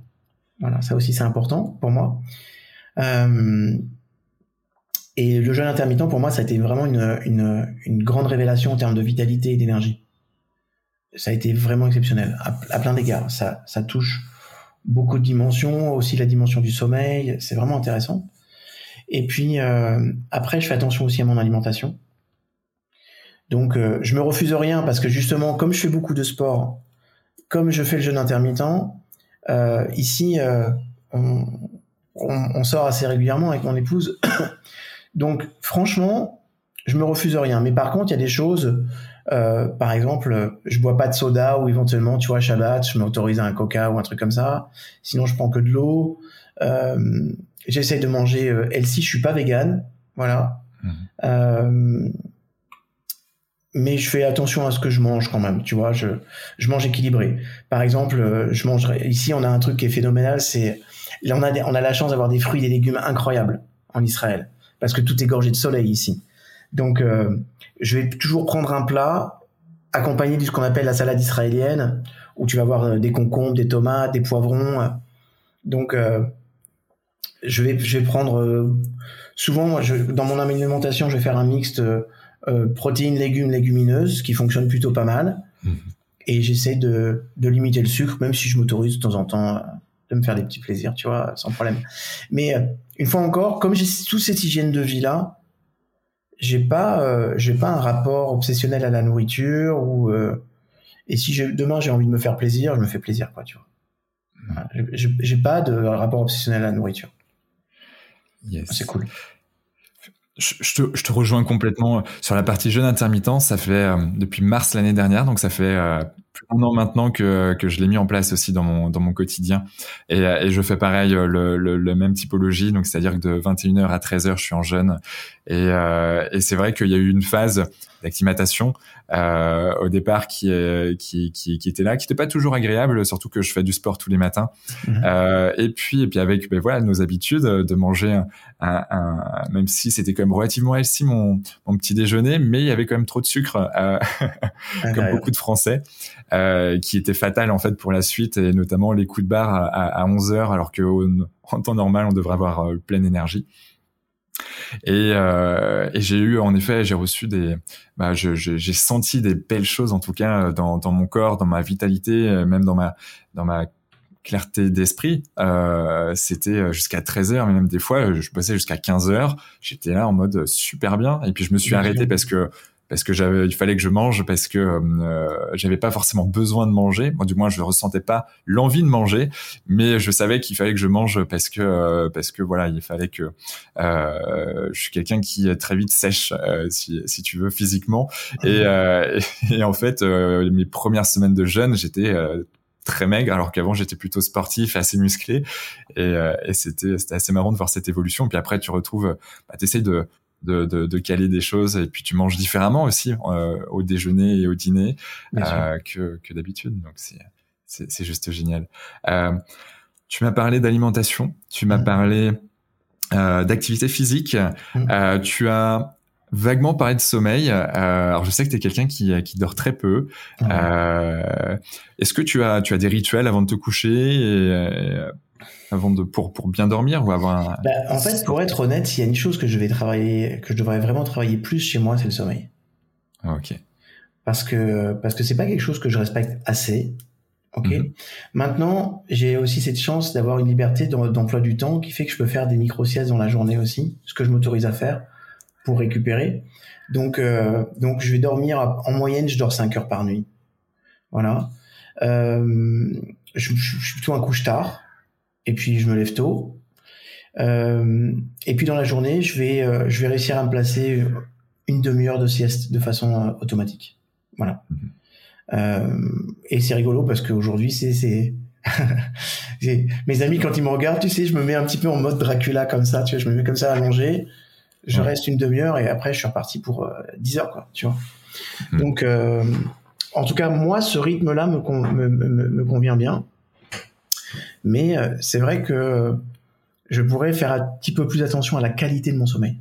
Voilà. Ça aussi, c'est important pour moi. Euh, et le jeûne intermittent, pour moi, ça a été vraiment une grande révélation en termes de vitalité et d'énergie ça a été vraiment exceptionnel à, plein d'égards. Ça, ça touche beaucoup de dimensions, aussi la dimension du sommeil. C'est vraiment intéressant. Et puis euh, après, je fais attention aussi à mon alimentation. Donc, euh, je me refuse rien parce que justement, comme je fais beaucoup de sport, comme je fais le jeûne intermittent, euh, ici, on, on, sort assez régulièrement avec mon épouse. Donc, franchement, je me refuse rien. Mais par contre, il y a des choses euh, par exemple, je bois pas de soda ou éventuellement, tu vois, Shabbat, je m'autorise un coca ou un truc comme ça. Sinon, je prends que de l'eau. Euh, J'essaie de manger euh, healthy. Je suis pas vegan, voilà. Mhm. Euh, mais je fais attention à ce que je mange quand même, tu vois. Je, je mange équilibré. Par exemple, euh, je mange ici, on a un truc qui est phénoménal, c'est on a on a la chance d'avoir des fruits et des légumes incroyables en Israël parce que tout est gorgé de soleil ici. Donc, euh, je vais toujours prendre un plat accompagné de ce qu'on appelle la salade israélienne, où tu vas avoir euh, des concombres, des tomates, des poivrons. Donc, euh, je vais, je vais prendre souvent, je, dans mon alimentation, je vais faire un mixte protéines, légumes, légumineuses, qui fonctionne plutôt pas mal. Mhm. Et j'essaie de, de limiter le sucre, même si je m'autorise de temps en temps de me faire des petits plaisirs, tu vois, sans problème. Mais une fois encore, comme j'ai toute cette hygiène de vie là, j'ai pas euh, j'ai pas un rapport obsessionnel à la nourriture ou euh, et si demain j'ai envie de me faire plaisir je me fais plaisir quoi tu vois. J'ai pas de rapport obsessionnel à la nourriture. C'est cool. Je, te, je, te, rejoins complètement sur la partie jeûne intermittent. Ça fait euh, depuis mars l'année dernière, donc ça fait plus d'un an maintenant que, que je l'ai mis en place aussi dans mon, dans mon quotidien. Et, et je fais pareil, le, le, le même typologie, donc c'est-à-dire que de 21h à 13h, je suis en jeûne. Et, euh, et c'est vrai qu'il y a eu une phase d'acclimatation euh, au départ qui, qui, qui, qui, était là, qui n'était pas toujours agréable, surtout que je fais du sport tous les matins. Mhm. Euh, et puis et puis avec ben voilà nos habitudes de manger un, un, même si c'était quand même relativement healthy mon, mon petit déjeuner, mais il y avait quand même trop de sucre, euh, comme beaucoup de Français, euh, qui était fatal en fait pour la suite et notamment les coups de barre à, à 11 heures alors que en temps normal on devrait avoir euh, pleine énergie. Et, euh, et j'ai eu, en effet, j'ai reçu des, bah, j'ai senti des belles choses en tout cas dans, dans mon corps, dans ma vitalité, même dans ma, dans ma clarté d'esprit. Euh, c'était jusqu'à 13 heures, mais même des fois, je bossais jusqu'à 15 heures. J'étais là en mode super bien. Et puis je me suis arrêté parce que parce que j'avais, il fallait que je mange parce que euh, j'avais pas forcément besoin de manger. Moi, du moins, je ressentais pas l'envie de manger, mais je savais qu'il fallait que je mange parce que euh, parce que voilà, il fallait que euh, je suis quelqu'un qui est très vite sèche, euh, si, si tu veux, physiquement. Et, euh, et, en fait, mes premières semaines de jeûne, j'étais très maigre alors qu'avant j'étais plutôt sportif assez musclé et, et c'était c'était assez marrant de voir cette évolution puis après tu retrouves bah, t'essayes de de, de, de, caler des choses et puis tu manges différemment aussi euh, au déjeuner et au dîner euh, que, que d'habitude. Donc c'est c'est juste génial. Euh, tu m'as parlé d'alimentation, tu m'as mmh. parlé euh, d'activité physique, mmh. euh, tu as vaguement parlé de sommeil. Euh, alors je sais que tu es quelqu'un qui, qui dort très peu. Mmh. Est-ce que tu as tu as des rituels avant de te coucher et, avant de pour pour bien dormir ou avoir bah, en fait pour être honnête il y a une chose que je vais travailler que je devrais vraiment travailler plus chez moi c'est le sommeil. Ah, ok. Parce que parce que c'est pas quelque chose que je respecte assez ok mhm. maintenant j'ai aussi cette chance d'avoir une liberté d'emploi du temps qui fait que je peux faire des micro siestes dans la journée aussi ce que je m'autorise à faire pour récupérer. Donc euh, donc je vais dormir en moyenne je dors 5 heures par nuit. Voilà. Euh, je, je, suis plutôt un couche tard et puis je me lève tôt. Euh, et puis dans la journée, je vais, euh, je vais réussir à me placer une demi-heure de sieste de façon euh, automatique. Voilà. et c'est rigolo parce qu'aujourd'hui, c'est mes amis quand ils me regardent, tu sais, je me mets un petit peu en mode Dracula comme ça, tu vois, je me mets comme ça allongé, je reste une demi-heure et après je suis reparti pour 10 heures, quoi, tu vois. Hmm. Donc, en tout cas, moi, ce rythme-là me, me, me, convient bien. Mais c'est vrai que je pourrais faire un petit peu plus attention à la qualité de mon sommeil.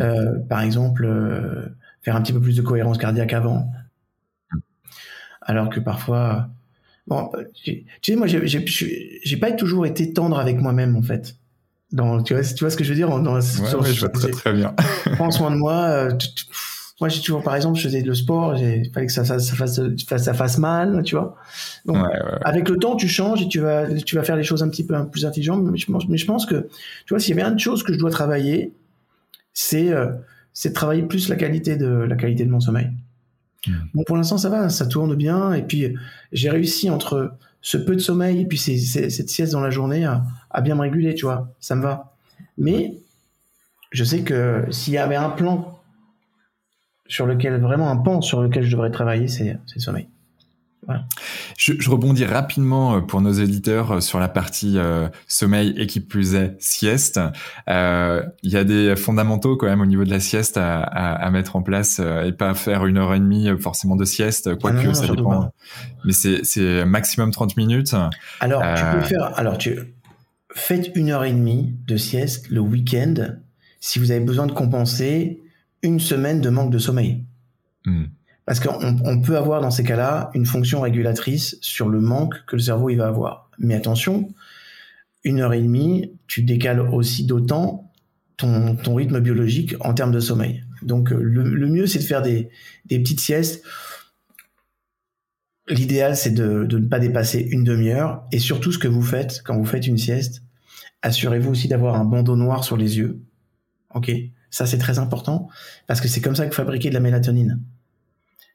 Euh, par exemple, euh, faire un petit peu plus de cohérence cardiaque avant. Alors que parfois, bon, tu, sais, moi, j'ai pas toujours été tendre avec moi-même en fait. Dans, tu vois, tu vois ce que je veux dire dans, je vois très très bien. Prends soin de moi. Euh, moi j'ai toujours par exemple je faisais le sport il fallait que ça, ça, fasse ça fasse mal tu vois. Donc avec le temps tu changes et tu vas tu vas faire les choses un petit peu plus intelligentes. Mais je pense mais je pense que tu vois s'il y avait une chose que je dois travailler c'est euh, c'est de travailler plus la qualité de la qualité de mon sommeil. Hmm. bon pour l'instant ça va ça tourne bien. Et puis j'ai réussi entre ce peu de sommeil et puis cette sieste dans la journée à, à bien me réguler tu vois. Ça me va. Mais je sais que s'il y avait un plan sur lequel, vraiment un pan sur lequel je devrais travailler, c'est le sommeil. Je, je, rebondis rapidement euh, pour nos éditeurs euh, sur la partie euh, sommeil et qui plus est sieste. Euh, il y a des fondamentaux quand même au niveau de la sieste à, à, à mettre en place et pas faire une heure et demie forcément de sieste, quoique ah ça dépend. Mais c'est maximum 30 minutes. Alors tu peux faire. Alors tu faites une heure et demie de sieste le week-end si vous avez besoin de compenser une semaine de manque de sommeil. Hmm. Parce qu'on peut avoir dans ces cas-là une fonction régulatrice sur le manque que le cerveau il va avoir. Mais attention, une heure et demie, tu décales aussi d'autant ton, ton, rythme biologique en termes de sommeil. Donc le, mieux, c'est de faire des, des petites siestes. L'idéal, c'est de, de, ne pas dépasser une demi-heure. Et surtout, ce que vous faites quand vous faites une sieste, assurez-vous aussi d'avoir un bandeau noir sur les yeux. Ok? Ça, c'est très important parce que c'est comme ça que vous fabriquez de la mélatonine.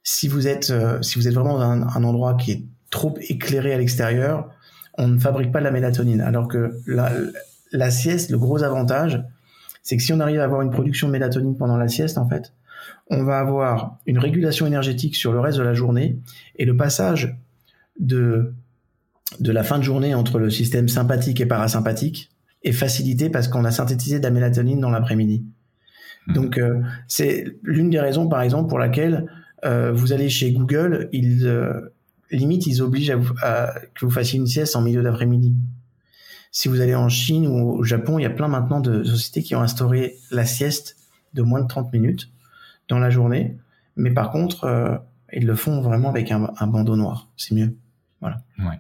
Si vous êtes, euh, si vous êtes vraiment dans un, endroit qui est trop éclairé à l'extérieur, on ne fabrique pas de la mélatonine. Alors que la, sieste, le gros avantage, c'est que si on arrive à avoir une production de mélatonine pendant la sieste, en fait, on va avoir une régulation énergétique sur le reste de la journée et le passage de, de la fin de journée entre le système sympathique et parasympathique est facilité parce qu'on a synthétisé de la mélatonine dans l'après-midi. Mhm. Donc euh, c'est l'une des raisons, par exemple, pour laquelle euh, vous allez chez Google, ils euh, limite ils obligent à, vous, que vous fassiez une sieste en milieu d'après-midi. Si vous allez en Chine ou au Japon, il y a plein maintenant de sociétés qui ont instauré la sieste de moins de 30 minutes dans la journée. Mais par contre, ils le font vraiment avec un, un bandeau noir. C'est mieux. Voilà. Ouais.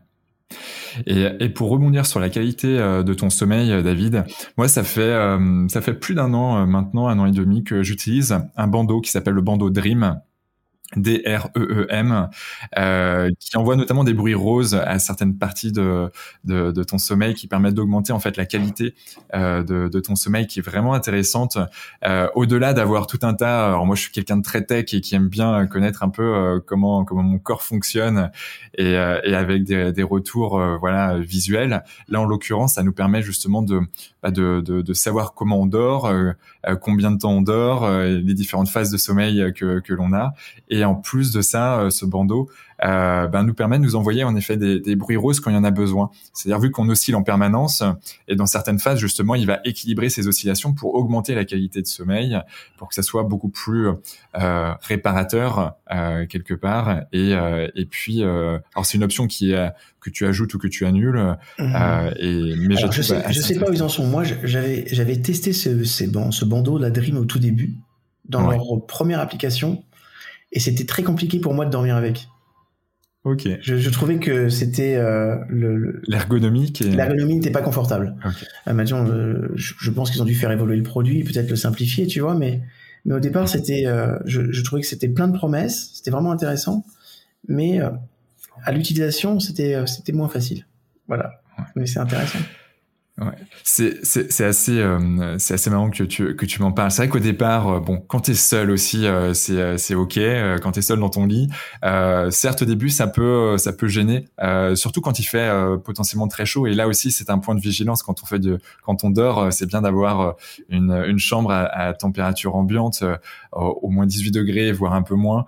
Et, pour rebondir sur la qualité euh, de ton sommeil, euh, David, moi ça fait euh, ça fait plus d'un an maintenant, un an et demi que j'utilise un bandeau qui s'appelle le bandeau Dream D-R-E-E-M, euh, qui envoie notamment des bruits roses à certaines parties de, de, de ton sommeil, qui permettent d'augmenter en fait la qualité euh, de, de, ton sommeil, qui est vraiment intéressante. Euh, Au-delà d'avoir tout un tas, alors moi je suis quelqu'un de très tech et qui aime bien connaître un peu euh, comment comment mon corps fonctionne et, euh, et avec des, des retours euh, voilà visuels. Là en l'occurrence, ça nous permet justement de bah, de, de, savoir comment on dort, combien de temps on dort, les différentes phases de sommeil que que l'on a et en plus de ça, euh, ce bandeau euh, ben, nous permet de nous envoyer en effet des, des bruits roses quand il y en a besoin. C'est-à-dire vu qu'on oscille en permanence et dans certaines phases justement, il va équilibrer ces oscillations pour augmenter la qualité de sommeil, pour que ça soit beaucoup plus euh, réparateur euh, quelque part. Et, et puis, alors c'est une option qui est que tu ajoutes ou que tu annules. Mmh. et mais je, sais, je sais pas où ils en sont. Moi, j'avais j'avais testé ce, ce bandeau la Dream au tout début dans leur première application et c'était très compliqué pour moi de dormir avec. Ok. Je, je trouvais que c'était euh, le l'ergonomique. Et... L'ergonomie n'était pas confortable. Okay. Euh, maintenant, je, je, pense qu'ils ont dû faire évoluer le produit, peut-être le simplifier, tu vois, mais mais au départ, c'était, euh, je, je, trouvais que c'était plein de promesses, c'était vraiment intéressant, mais euh, à l'utilisation, c'était euh, c'était moins facile. Voilà. Mais c'est intéressant. Ouais. C'est assez euh, c'est assez marrant que tu que tu m'en parles. C'est vrai qu'au départ, euh, bon, quand t'es seul aussi, euh, c'est c'est ok. quand t'es seul dans ton lit, certes au début ça peut ça peut gêner, surtout quand il fait potentiellement très chaud. Et là aussi c'est un point de vigilance quand on fait de quand on dort, c'est bien d'avoir une une chambre à, à température ambiante, au moins 18 degrés, voire un peu moins.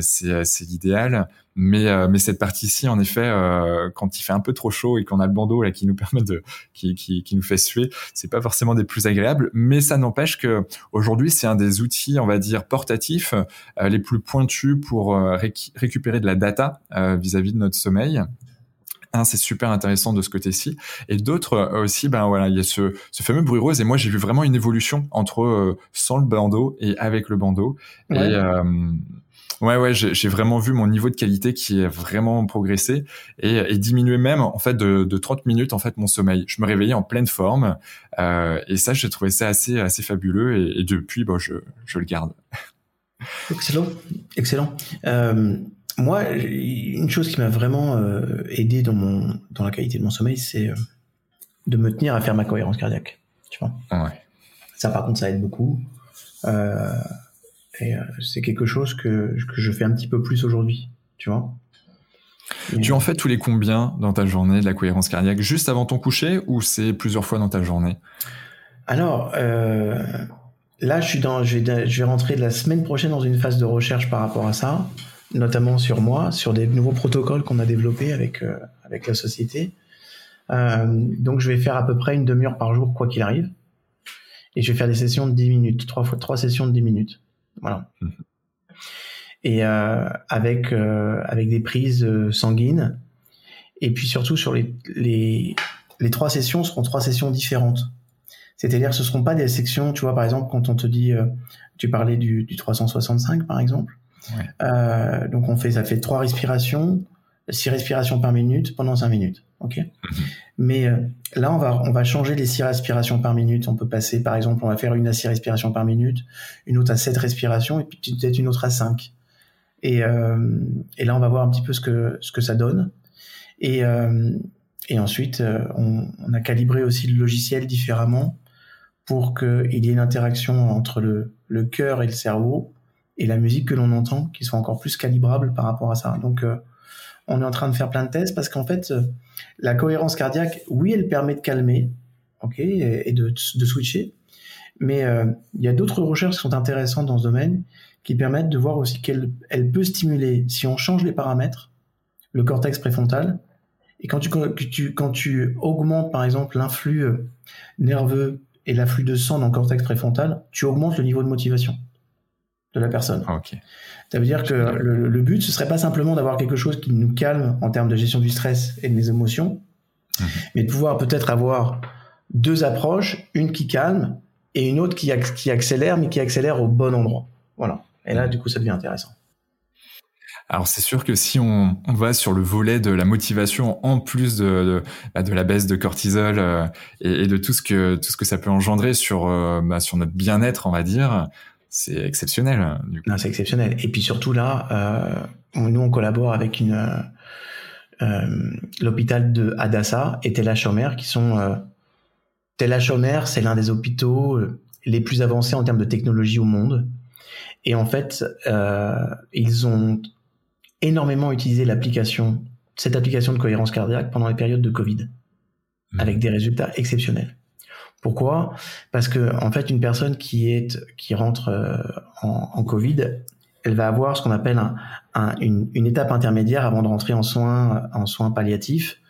c'est c'est l'idéal. Mais, euh, mais cette partie-ci, en effet, euh, quand il fait un peu trop chaud et qu'on a le bandeau là qui nous permet de, qui, qui, qui nous fait suer, c'est pas forcément des plus agréables. Mais ça n'empêche que aujourd'hui, c'est un des outils, on va dire, portatifs euh, les plus pointus pour récupérer de la data vis-à-vis de notre sommeil. Un, c'est super intéressant de ce côté-ci. Et d'autres aussi, ben voilà, il y a ce, ce fameux bruit rose. Et moi, j'ai vu vraiment une évolution entre sans le bandeau et avec le bandeau. Et Ouais, ouais, j'ai vraiment vu mon niveau de qualité qui est vraiment progressé et, et diminué même en fait de, de 30 minutes en fait mon sommeil. Je me réveillais en pleine forme euh, et ça, j'ai trouvé ça assez assez fabuleux et, depuis, bon, je, je le garde. Excellent, excellent. Euh, moi, une chose qui m'a vraiment euh, aidé dans mon dans la qualité de mon sommeil, c'est de me tenir à faire ma cohérence cardiaque. Tu vois. Ouais. Ça, par contre, ça aide beaucoup. Euh, et euh, c'est quelque chose que, que je fais un petit peu plus aujourd'hui, tu vois. tu en fais tous les combien dans ta journée de la cohérence cardiaque? Juste avant ton coucher ou c'est plusieurs fois dans ta journée? Alors, euh, là, je, suis dans, je, vais, je vais rentrer la semaine prochaine dans une phase de recherche par rapport à ça, notamment sur moi, sur des nouveaux protocoles qu'on a développés avec, euh, avec la société. Euh, donc, je vais faire à peu près une demi-heure par jour, quoi qu'il arrive. Et je vais faire des sessions de 10 minutes, trois, fois, trois sessions de 10 minutes. Voilà. Mhm. Et euh, avec euh, avec des prises euh, sanguines. Et puis surtout sur les, les les trois sessions seront trois sessions différentes. C'est-à-dire ce seront pas des sections, tu vois, par exemple, quand on te dit, tu parlais du, du 365 par exemple. Ouais. Euh, donc on fait, ça fait trois respirations, six respirations par minute pendant cinq minutes. Ok? Mais euh, là, on va, on va changer les six respirations par minute. On peut passer, par exemple, on va faire une à six respirations par minute, une autre à sept respirations, et puis peut-être une autre à cinq. Et, euh, et là, on va voir un petit peu ce que, ce que ça donne. Et, euh, et ensuite, on, a calibré aussi le logiciel différemment pour qu'il y ait une interaction entre le, le cœur et le cerveau et la musique que l'on entend qui soit encore plus calibrable par rapport à ça. Donc, on est en train de faire plein de tests parce qu'en fait, la cohérence cardiaque, oui, elle permet de calmer, et, de, switcher, mais euh, il y a d'autres recherches qui sont intéressantes dans ce domaine qui permettent de voir aussi qu'elle elle peut stimuler, si on change les paramètres, le cortex préfrontal, et quand tu, tu, quand tu augmentes par exemple l'influx euh, nerveux et l'afflux de sang dans le cortex préfrontal, tu augmentes le niveau de motivation de la personne. Ah, Ça veut dire que le, but, ce serait pas simplement d'avoir quelque chose qui nous calme en termes de gestion du stress et de mes émotions, mhm. mais de pouvoir peut-être avoir deux approches, une qui calme et une autre qui, qui accélère, mais qui accélère au bon endroit. Voilà. Et là, mhm. du coup, ça devient intéressant. Alors c'est sûr que si on, on, va sur le volet de la motivation en plus de, de, bah, de la baisse de cortisol euh, et, et, de tout ce que tout ce que ça peut engendrer sur euh, bah, sur notre bien-être, on va dire, c'est exceptionnel. Hein, non, c'est exceptionnel. Et puis surtout là, euh, nous on collabore avec une euh, euh l'hôpital de Adassa et Tella Chomer qui sont euh, Tella Chomer, c'est l'un des hôpitaux les plus avancés en termes de technologie au monde. Et en fait, ils ont énormément utilisé l'application, cette application de cohérence cardiaque pendant les périodes de Covid, mmh. avec des résultats exceptionnels. Pourquoi? Parce que en fait, une personne qui est qui rentre euh, en, en, Covid, elle va avoir ce qu'on appelle un, un, une, une, étape intermédiaire avant de rentrer en soins en soins palliatifs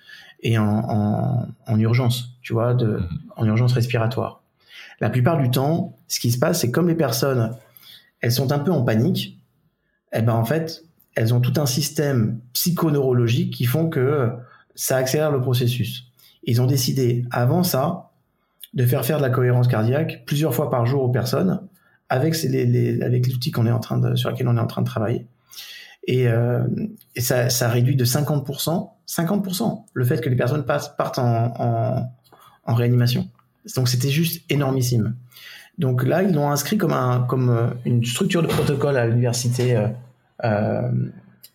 et en, en, en urgence, tu vois, de, mhm. en urgence respiratoire. La plupart du temps, ce qui se passe, c'est comme les personnes, elles sont un peu en panique. Eh ben en fait, elles ont tout un système psychoneurologique qui font que ça accélère le processus. Ils ont décidé avant ça de faire faire de la cohérence cardiaque plusieurs fois par jour aux personnes avec les, avec l'outil qu'on est en train sur lequel on est en train de travailler. Et, euh, ça, réduit de 50%, 50% le fait que les personnes passent, partent en, réanimation. Donc c'était juste énormissime. Donc là, ils l'ont inscrit comme, un, comme euh, une structure de protocole à l'université euh,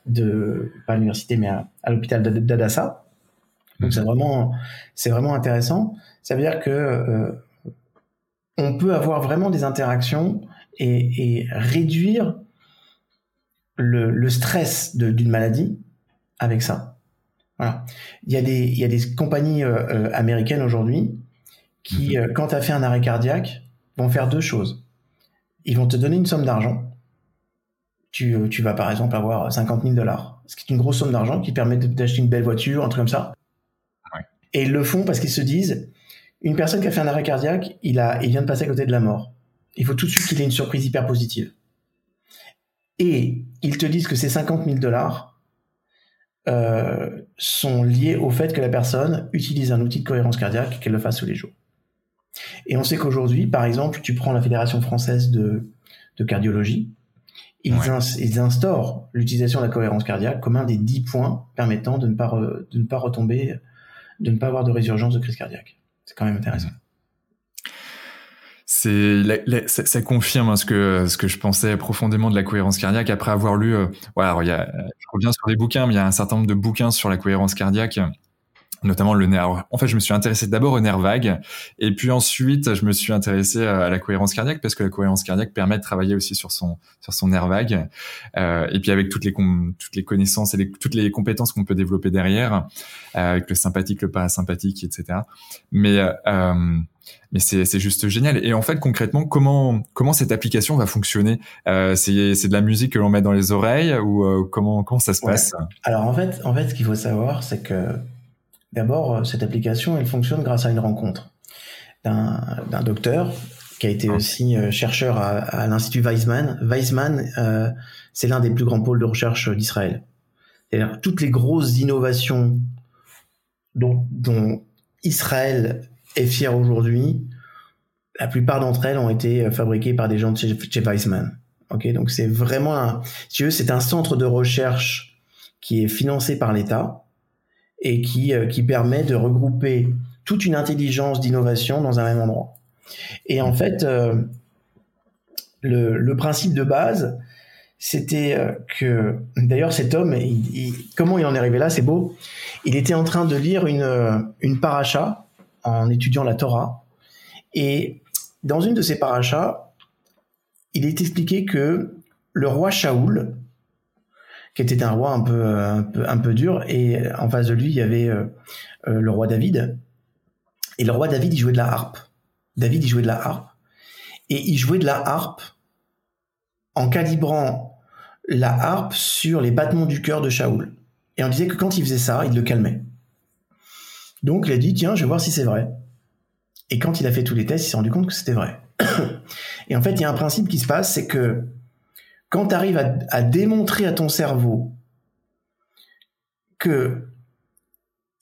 de, pas l'université, mais à l'hôpital d'Adassa. Donc c'est vraiment, c'est vraiment intéressant. Ça veut dire que euh, on peut avoir vraiment des interactions et, et réduire le, le stress d'une maladie avec ça. Voilà. Il y a des, il y a des compagnies euh, euh américaines aujourd'hui qui, mhm. euh, quand tu as fait un arrêt cardiaque, vont faire deux choses. Ils vont te donner une somme d'argent. Tu, tu vas par exemple avoir 50 000 dollars, ce qui est une grosse somme d'argent qui permet d'acheter une belle voiture, un truc comme ça. Et ils le font parce qu'ils se disent, une personne qui a fait un arrêt cardiaque, il, a, il vient de passer à côté de la mort. Il faut tout de suite qu'il ait une surprise hyper positive. Et ils te disent que ces 50 000 dollars euh, sont liés au fait que la personne utilise un outil de cohérence cardiaque qu'elle le fasse tous les jours. Et on sait qu'aujourd'hui, par exemple, tu prends la Fédération française de, de cardiologie, ils, ils instaurent l'utilisation de la cohérence cardiaque comme un des 10 points permettant de ne pas, de ne pas retomber, de ne pas avoir de résurgence de crise cardiaque. C'est quand même intéressant. C'est ça, confirme hein, ce que ce que je pensais profondément de la cohérence cardiaque après avoir lu. Euh, il y a, je reviens sur des bouquins, mais il y a un certain nombre de bouquins sur la cohérence cardiaque notamment le nerf. En fait, je me suis intéressé d'abord au nerf vague, et puis ensuite, je me suis intéressé à la cohérence cardiaque parce que la cohérence cardiaque permet de travailler aussi sur son sur son nerf vague, euh, et puis avec toutes les toutes les connaissances et toutes les compétences qu'on peut développer derrière, euh, avec le sympathique, le parasympathique, etc. Mais euh, mais c'est juste génial. Et en fait, concrètement, comment comment cette application va fonctionner? Euh, C'est de la musique que l'on met dans les oreilles ou euh, comment comment ça se passe? Alors en fait, en fait, ce qu'il faut savoir, c'est que D'abord, euh, cette application, elle fonctionne grâce à une rencontre d'un docteur qui a été ah. aussi euh, chercheur à, l'Institut Weizmann. Weizmann, euh, c'est l'un des plus grands pôles de recherche d'Israël. C'est-à-dire toutes les grosses innovations dont, Israël est fier aujourd'hui, la plupart d'entre elles ont été fabriquées par des gens de chez, chez Weizmann. Donc c'est vraiment un, si c'est un centre de recherche qui est financé par l'État et qui, euh, qui permet de regrouper toute une intelligence d'innovation dans un même endroit. Et en fait, euh, le, le, principe de base, c'était euh, que, d'ailleurs, cet homme, comment il en est arrivé là, c'est beau. Il était en train de lire une, une paracha en étudiant la Torah. Et dans une de ces parachas, il est expliqué que le roi Shaoul, qui était un roi un peu, un peu, un peu dur. Et en face de lui, il y avait euh, euh, le roi David. Et le roi David, il jouait de la harpe. David, il jouait de la harpe. Et il jouait de la harpe en calibrant la harpe sur les battements du cœur de Shaoul. Et on disait que quand il faisait ça, il le calmait. Donc il a dit, tiens, je vais voir si c'est vrai. Et quand il a fait tous les tests, il s'est rendu compte que c'était vrai. et en fait, il y a un principe qui se passe, c'est que quand tu arrives à, démontrer à ton cerveau que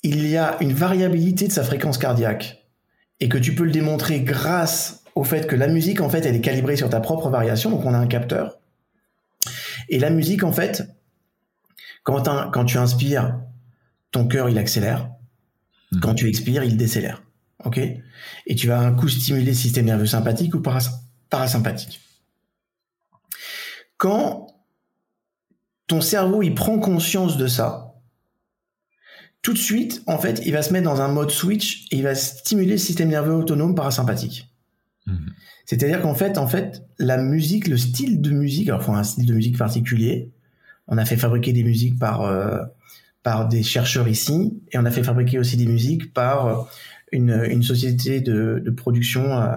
il y a une variabilité de sa fréquence cardiaque et que tu peux le démontrer grâce au fait que la musique en fait elle est calibrée sur ta propre variation donc on a un capteur. Et la musique en fait quand, quand tu inspires ton cœur il accélère. Mmh. quand tu expires il décélère. Ok? Et tu vas un coup stimuler le système nerveux sympathique ou parasympathique quand ton cerveau il prend conscience de ça, tout de suite, en fait, il va se mettre dans un mode switch et il va stimuler le système nerveux autonome parasympathique. Mhm. C'est-à-dire qu'en fait, en fait, la musique, le style de musique, alors faut un style de musique particulier. On a fait fabriquer des musiques par euh, par des chercheurs ici, et on a fait fabriquer aussi des musiques par euh, une, une société de, de production euh,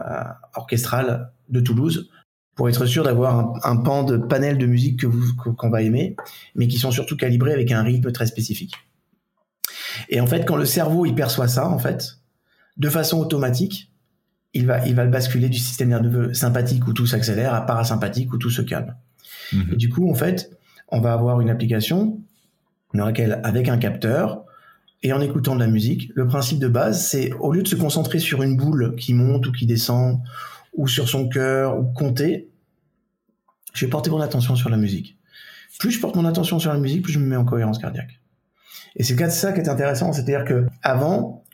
orchestrale de Toulouse pour être sûr d'avoir un, pan de panel de musique que vous qu'on va aimer, mais qui sont surtout calibrés avec un rythme très spécifique. Et en fait, quand le cerveau il perçoit ça, en fait, de façon automatique, il va il va le basculer du système nerveux sympathique où tout s'accélère à parasympathique où tout se calme. Mhm. Et du coup, en fait, on va avoir une application dans laquelle, avec un capteur et en écoutant de la musique, le principe de base, c'est au lieu de se concentrer sur une boule qui monte ou qui descend ou sur son cœur ou compter, je vais porter mon attention sur la musique. Plus je porte mon attention sur la musique, plus je me mets en cohérence cardiaque. Et c'est ça qui est intéressant, c'est-à-dire que avant,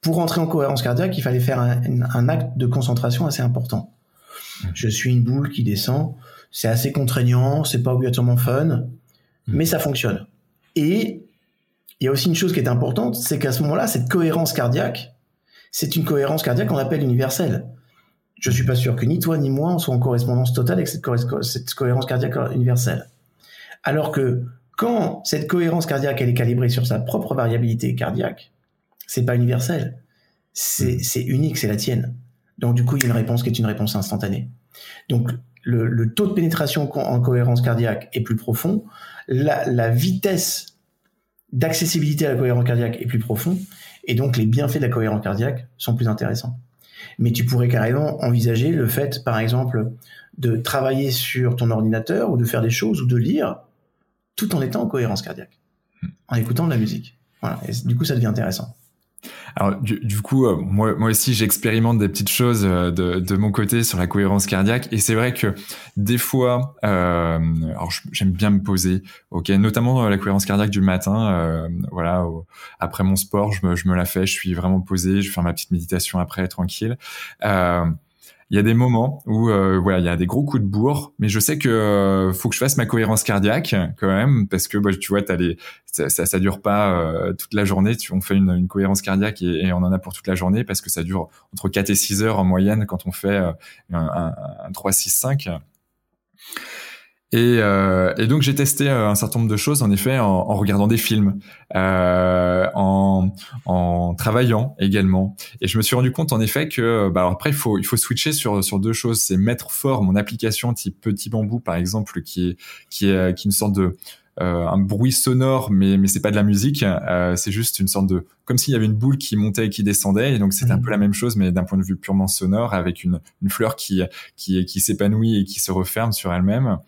pour entrer en cohérence cardiaque, il fallait faire un, acte de concentration assez important. Je suis une boule qui descend, c'est assez contraignant, c'est pas obligatoirement fun, mais ça fonctionne. Et il y a aussi une chose qui est importante, c'est qu'à ce moment-là, cette cohérence cardiaque, c'est une cohérence cardiaque qu'on appelle universelle. Je suis pas sûr que ni toi ni moi on soit en correspondance totale avec cette, cohérence cardiaque universelle. Alors que quand cette cohérence cardiaque elle est calibrée sur sa propre variabilité cardiaque, c'est pas universel, c'est hmm. unique, c'est la tienne. Donc du coup, il y a une réponse qui est une réponse instantanée. Donc le, taux de pénétration en cohérence cardiaque est plus profond, la, vitesse d'accessibilité à la cohérence cardiaque est plus profond, et donc les bienfaits de la cohérence cardiaque sont plus intéressants. Mais tu pourrais carrément envisager le fait, par exemple, de travailler sur ton ordinateur ou de faire des choses ou de lire tout en étant en cohérence cardiaque, hmm. en écoutant de la musique. Voilà. du coup, ça devient intéressant. Alors du, coup, euh, moi, moi aussi, j'expérimente des petites choses euh, de, de, mon côté sur la cohérence cardiaque, et c'est vrai que des fois, euh, alors j'aime bien me poser, ok, notamment la cohérence cardiaque du matin, euh, voilà, après mon sport, je me, je me la fais, je suis vraiment posé, je fais ma petite méditation après, tranquille. Euh, il y a des moments où euh, voilà, il y a des gros coups de bourre, mais je sais que euh, faut que je fasse ma cohérence cardiaque quand même parce que bah, tu vois, t'as les ça, ça, ça dure pas euh, toute la journée. Tu, on fait une, une cohérence cardiaque et, on en a pour toute la journée parce que ça dure entre 4 et 6 heures en moyenne quand on fait un, un, un 3 6 5. Et, euh, et, donc j'ai testé euh, un certain nombre de choses en effet en, en regardant des films, euh, en, en, travaillant également. Et je me suis rendu compte en effet que bah alors après il faut il faut switcher sur sur deux choses. C'est mettre fort mon application type Petit Bambou par exemple qui est qui est qui est une sorte de euh, un bruit sonore, mais mais c'est pas de la musique. Euh, c'est juste une sorte de comme s'il y avait une boule qui montait et qui descendait. Et donc c'est un mmh. peu la même chose, mais d'un point de vue purement sonore, avec une, une fleur qui qui qui s'épanouit et qui se referme sur elle-même.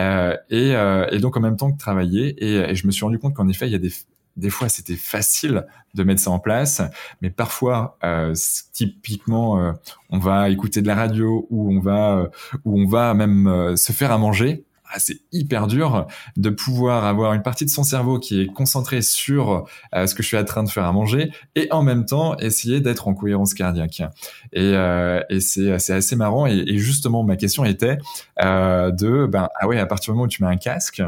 Euh, et, euh, et donc en même temps que travailler. Et, et je me suis rendu compte qu'en effet il y a des des fois c'était facile de mettre ça en place, mais parfois euh, typiquement euh, on va écouter de la radio ou on va euh, ou on va même se faire à manger ah, c'est hyper dur de pouvoir avoir une partie de son cerveau qui est concentrée sur euh, ce que je suis en train de faire à manger et en même temps essayer d'être en cohérence cardiaque. Et, euh, et c'est, assez marrant. Et, justement, ma question était euh, de, ben, ah ouais, à partir du moment où tu mets un casque,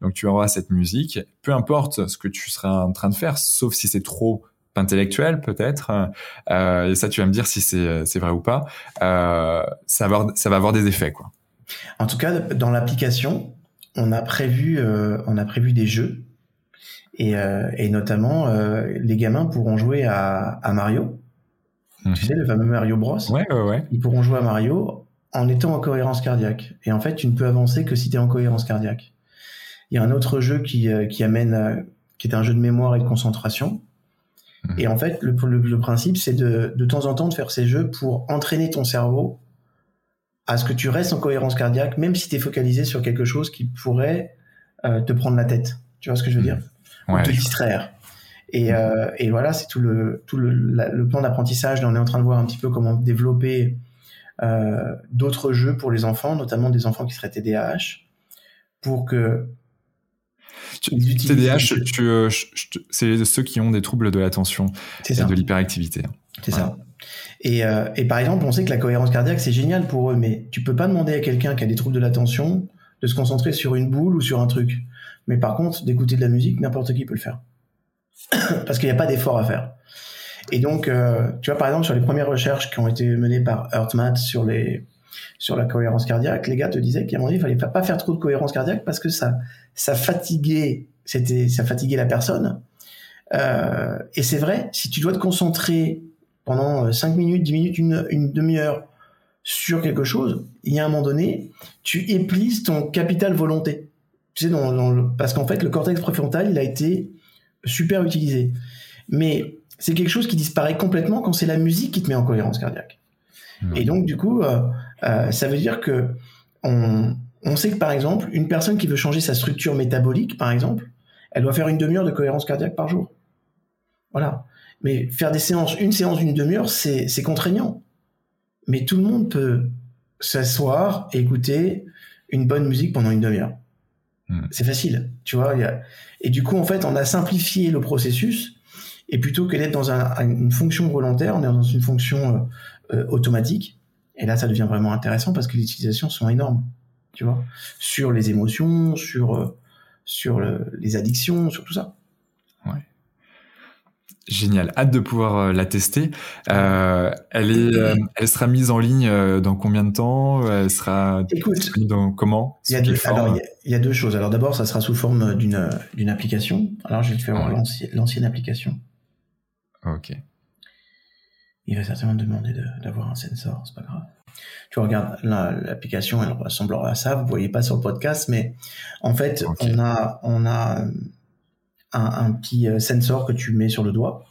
donc tu auras cette musique, peu importe ce que tu seras en train de faire, sauf si c'est trop intellectuel peut-être, euh, et ça tu vas me dire si c'est, c'est vrai ou pas, euh, ça, va ça va avoir des effets quoi. En tout cas, dans l'application, on a prévu, euh, on a prévu des jeux et, euh, et notamment euh, les gamins pourront jouer à, à Mario. Tu mhm. sais, le fameux Mario Bros. Ouais, ouais, ouais. Ils pourront jouer à Mario en étant en cohérence cardiaque. Et en fait, tu ne peux avancer que si tu es en cohérence cardiaque. Il y a un autre jeu qui, qui amène, qui est un jeu de mémoire et de concentration. Mhm. Et en fait, le, le, le principe, c'est de, de temps en temps de faire ces jeux pour entraîner ton cerveau à ce que tu restes en cohérence cardiaque, même si tu es focalisé sur quelque chose qui pourrait euh, te prendre la tête. Tu vois ce que je veux dire? Ou te distraire. Et, mmh. euh, et voilà, c'est tout le tout le, le plan d'apprentissage. Là, on est en train de voir un petit peu comment développer euh, d'autres jeux pour les enfants, notamment des enfants qui seraient TDAH, pour que TDAH, c'est ceux qui ont des troubles de l'attention et de l'hyperactivité. C'est ça. Et, euh, et, par exemple, on sait que la cohérence cardiaque, c'est génial pour eux, mais tu peux pas demander à quelqu'un qui a des troubles de l'attention de se concentrer sur une boule ou sur un truc. Mais par contre, d'écouter de la musique, n'importe qui peut le faire. Parce qu'il n'y a pas d'effort à faire. Et donc, euh, tu vois, par exemple, sur les premières recherches qui ont été menées par HeartMath sur les sur la cohérence cardiaque, les gars te disaient qu'à mon avis, il fallait pas faire trop de cohérence cardiaque parce que ça ça fatiguait c'était ça fatiguait la personne. Euh, et c'est vrai, si tu dois te concentrer pendant 5 euh, minutes, 10 minutes, une, une demi-heure sur quelque chose, il y a un moment donné, tu éplises ton capital volonté. Tu sais, dans, dans parce qu'en fait, le cortex préfrontal, il a été super utilisé. Mais c'est quelque chose qui disparaît complètement quand c'est la musique qui te met en cohérence cardiaque. Et donc, du coup, euh, euh, ça veut dire que on, on sait que, par exemple, une personne qui veut changer sa structure métabolique, par exemple, elle doit faire une demi-heure de cohérence cardiaque par jour. Voilà. Mais faire des séances, une séance d'une demi-heure, c'est, contraignant. Mais tout le monde peut s'asseoir et écouter une bonne musique pendant une demi-heure. Hmm. C'est facile, tu vois. Et du coup, en fait, on a simplifié le processus. Et plutôt que d'être dans une fonction volontaire, on est dans une fonction euh, euh, automatique. Et là, ça devient vraiment intéressant parce que les utilisations sont énormes, tu vois, sur les émotions, sur euh, sur les addictions, sur tout ça. Ouais. Génial, hâte de pouvoir euh, la tester. Euh, elle est, euh, elle sera mise en ligne dans combien de temps? Elle sera Écoute, dans comment? Il y, a deux, alors, il y, a deux choses. Alors d'abord, ça sera sous forme d'une d'une application. Alors je vais te faire voir l'ancienne application. Ok. Il va certainement demander d'avoir un sensor, c'est pas grave. Tu regardes l'application, elle ressemblera à ça. Vous voyez pas sur le podcast, mais en fait, on a on a un, petit euh, sensor que tu mets sur le doigt.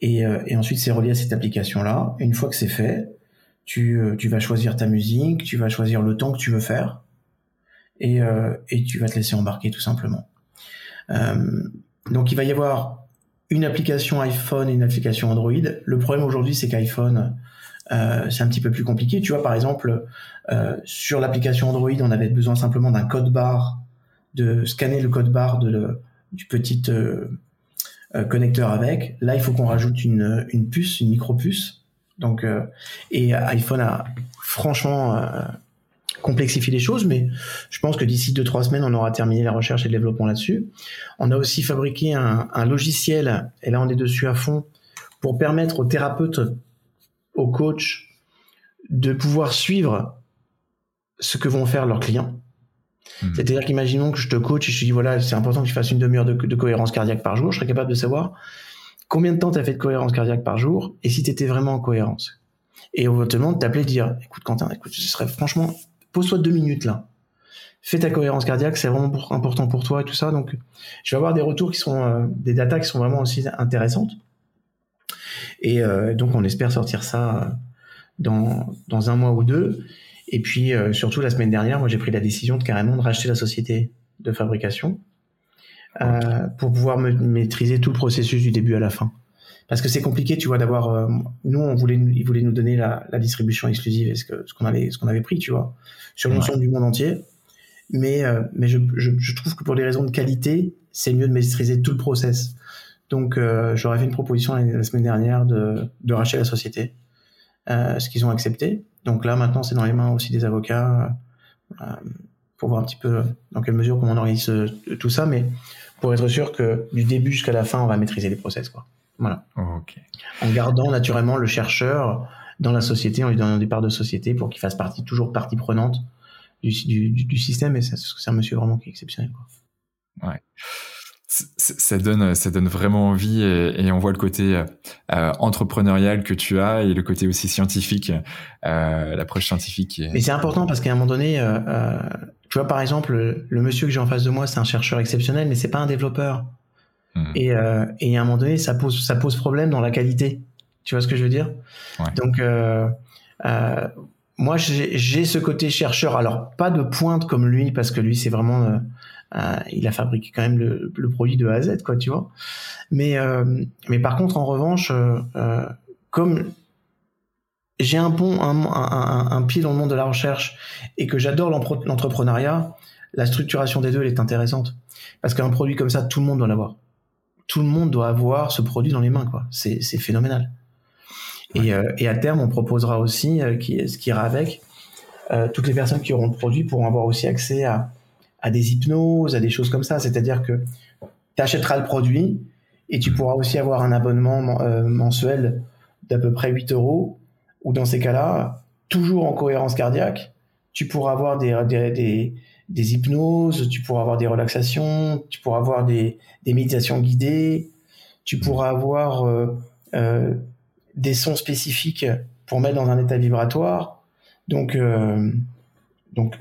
Et, euh, et, ensuite, c'est relié à cette application-là. Une fois que c'est fait, tu, euh, tu, vas choisir ta musique, tu vas choisir le temps que tu veux faire, et, et tu vas te laisser embarquer tout simplement. donc, il va y avoir une application iPhone et une application Android. Le problème aujourd'hui, c'est qu'iPhone, euh, c'est un petit peu plus compliqué. Tu vois, par exemple, euh, sur l'application Android, on avait besoin simplement d'un code barre, de scanner le code barre de le, du petit euh, euh, connecteur avec. Là, il faut qu'on rajoute une, puce, une micro puce. Donc, euh, et iPhone a franchement complexifié les choses, mais je pense que d'ici deux trois semaines, on aura terminé la recherche et le développement là-dessus. On a aussi fabriqué un logiciel, et là on est dessus à fond, pour permettre aux thérapeutes, aux coachs, de pouvoir suivre ce que vont faire leurs clients. Hmm. C'est-à-dire qu'imaginons que je te coach et je te dis voilà, c'est important que tu fasses une demi-heure de, cohérence cardiaque par jour, je serais capable de savoir combien de temps tu as fait de cohérence cardiaque par jour et si tu étais vraiment en cohérence. Et on te demander t'appeler dire écoute Quentin, écoute, ce serait franchement, pose-toi deux minutes là. Fais ta cohérence cardiaque, c'est vraiment important pour toi et tout ça. Donc, je vais avoir des retours qui sont, euh, des datas qui sont vraiment aussi intéressantes. Et euh, donc, on espère sortir ça euh, dans, dans un mois ou deux. Et puis euh, surtout la semaine dernière, moi j'ai pris la décision de carrément de racheter la société de fabrication euh, pour pouvoir me maîtriser tout le processus du début à la fin. Parce que c'est compliqué, tu vois, d'avoir. Euh, nous, on voulait, ils voulaient nous donner la, la distribution exclusive, ce que ce qu'on avait, qu'on avait pris, tu vois, sur l'ensemble du monde entier. Mais mais je, je, je, trouve que pour des raisons de qualité, c'est mieux de maîtriser tout le process. Donc, j'aurais fait une proposition la, la, semaine dernière de de racheter la société, ce qu'ils ont accepté. Donc là, maintenant, c'est dans les mains aussi des avocats euh, pour voir un petit peu dans quelle mesure comment on organise euh, tout ça, mais pour être sûr que du début jusqu'à la fin, on va maîtriser les process, quoi. Voilà. En gardant naturellement le chercheur dans la société, en lui donnant des parts de société pour qu'il fasse partie, toujours partie prenante du, du, système. Et c'est un monsieur vraiment qui est exceptionnel. Quoi. Ouais ça donne ça donne vraiment envie et, on voit le côté euh, entrepreneurial que tu as et le côté aussi scientifique euh, l'approche scientifique mais c'est important parce qu'à un moment donné euh, euh, tu vois par exemple le, monsieur que j'ai en face de moi c'est un chercheur exceptionnel mais c'est pas un développeur hmm. et, euh, et à un moment donné ça pose ça pose problème dans la qualité tu vois ce que je veux dire? Ouais. donc moi j'ai ce côté chercheur alors pas de pointe comme lui parce que lui c'est vraiment euh, il a fabriqué quand même le, le, produit de A à Z, quoi, tu vois. Mais, euh, mais par contre, en revanche, euh, comme j'ai un bon un, un, un, pied dans le monde de la recherche et que j'adore l'entrepreneuriat, la structuration des deux elle est intéressante parce qu'un produit comme ça, tout le monde doit l'avoir. Tout le monde doit avoir ce produit dans les mains, quoi. C'est phénoménal. Et, euh, et, à terme, on proposera aussi, euh, qui, ce qui ira avec, euh, toutes les personnes qui auront le produit pourront avoir aussi accès à, à des hypnoses, à des choses comme ça. C'est-à-dire que tu achèteras le produit et tu pourras aussi avoir un abonnement euh, mensuel d'à peu près 8 euros, ou dans ces cas-là, toujours en cohérence cardiaque, tu pourras avoir des, des, des, hypnoses, tu pourras avoir des relaxations, tu pourras avoir des, méditations guidées, tu pourras avoir euh, euh, des sons spécifiques pour mettre dans un état vibratoire. Donc, donc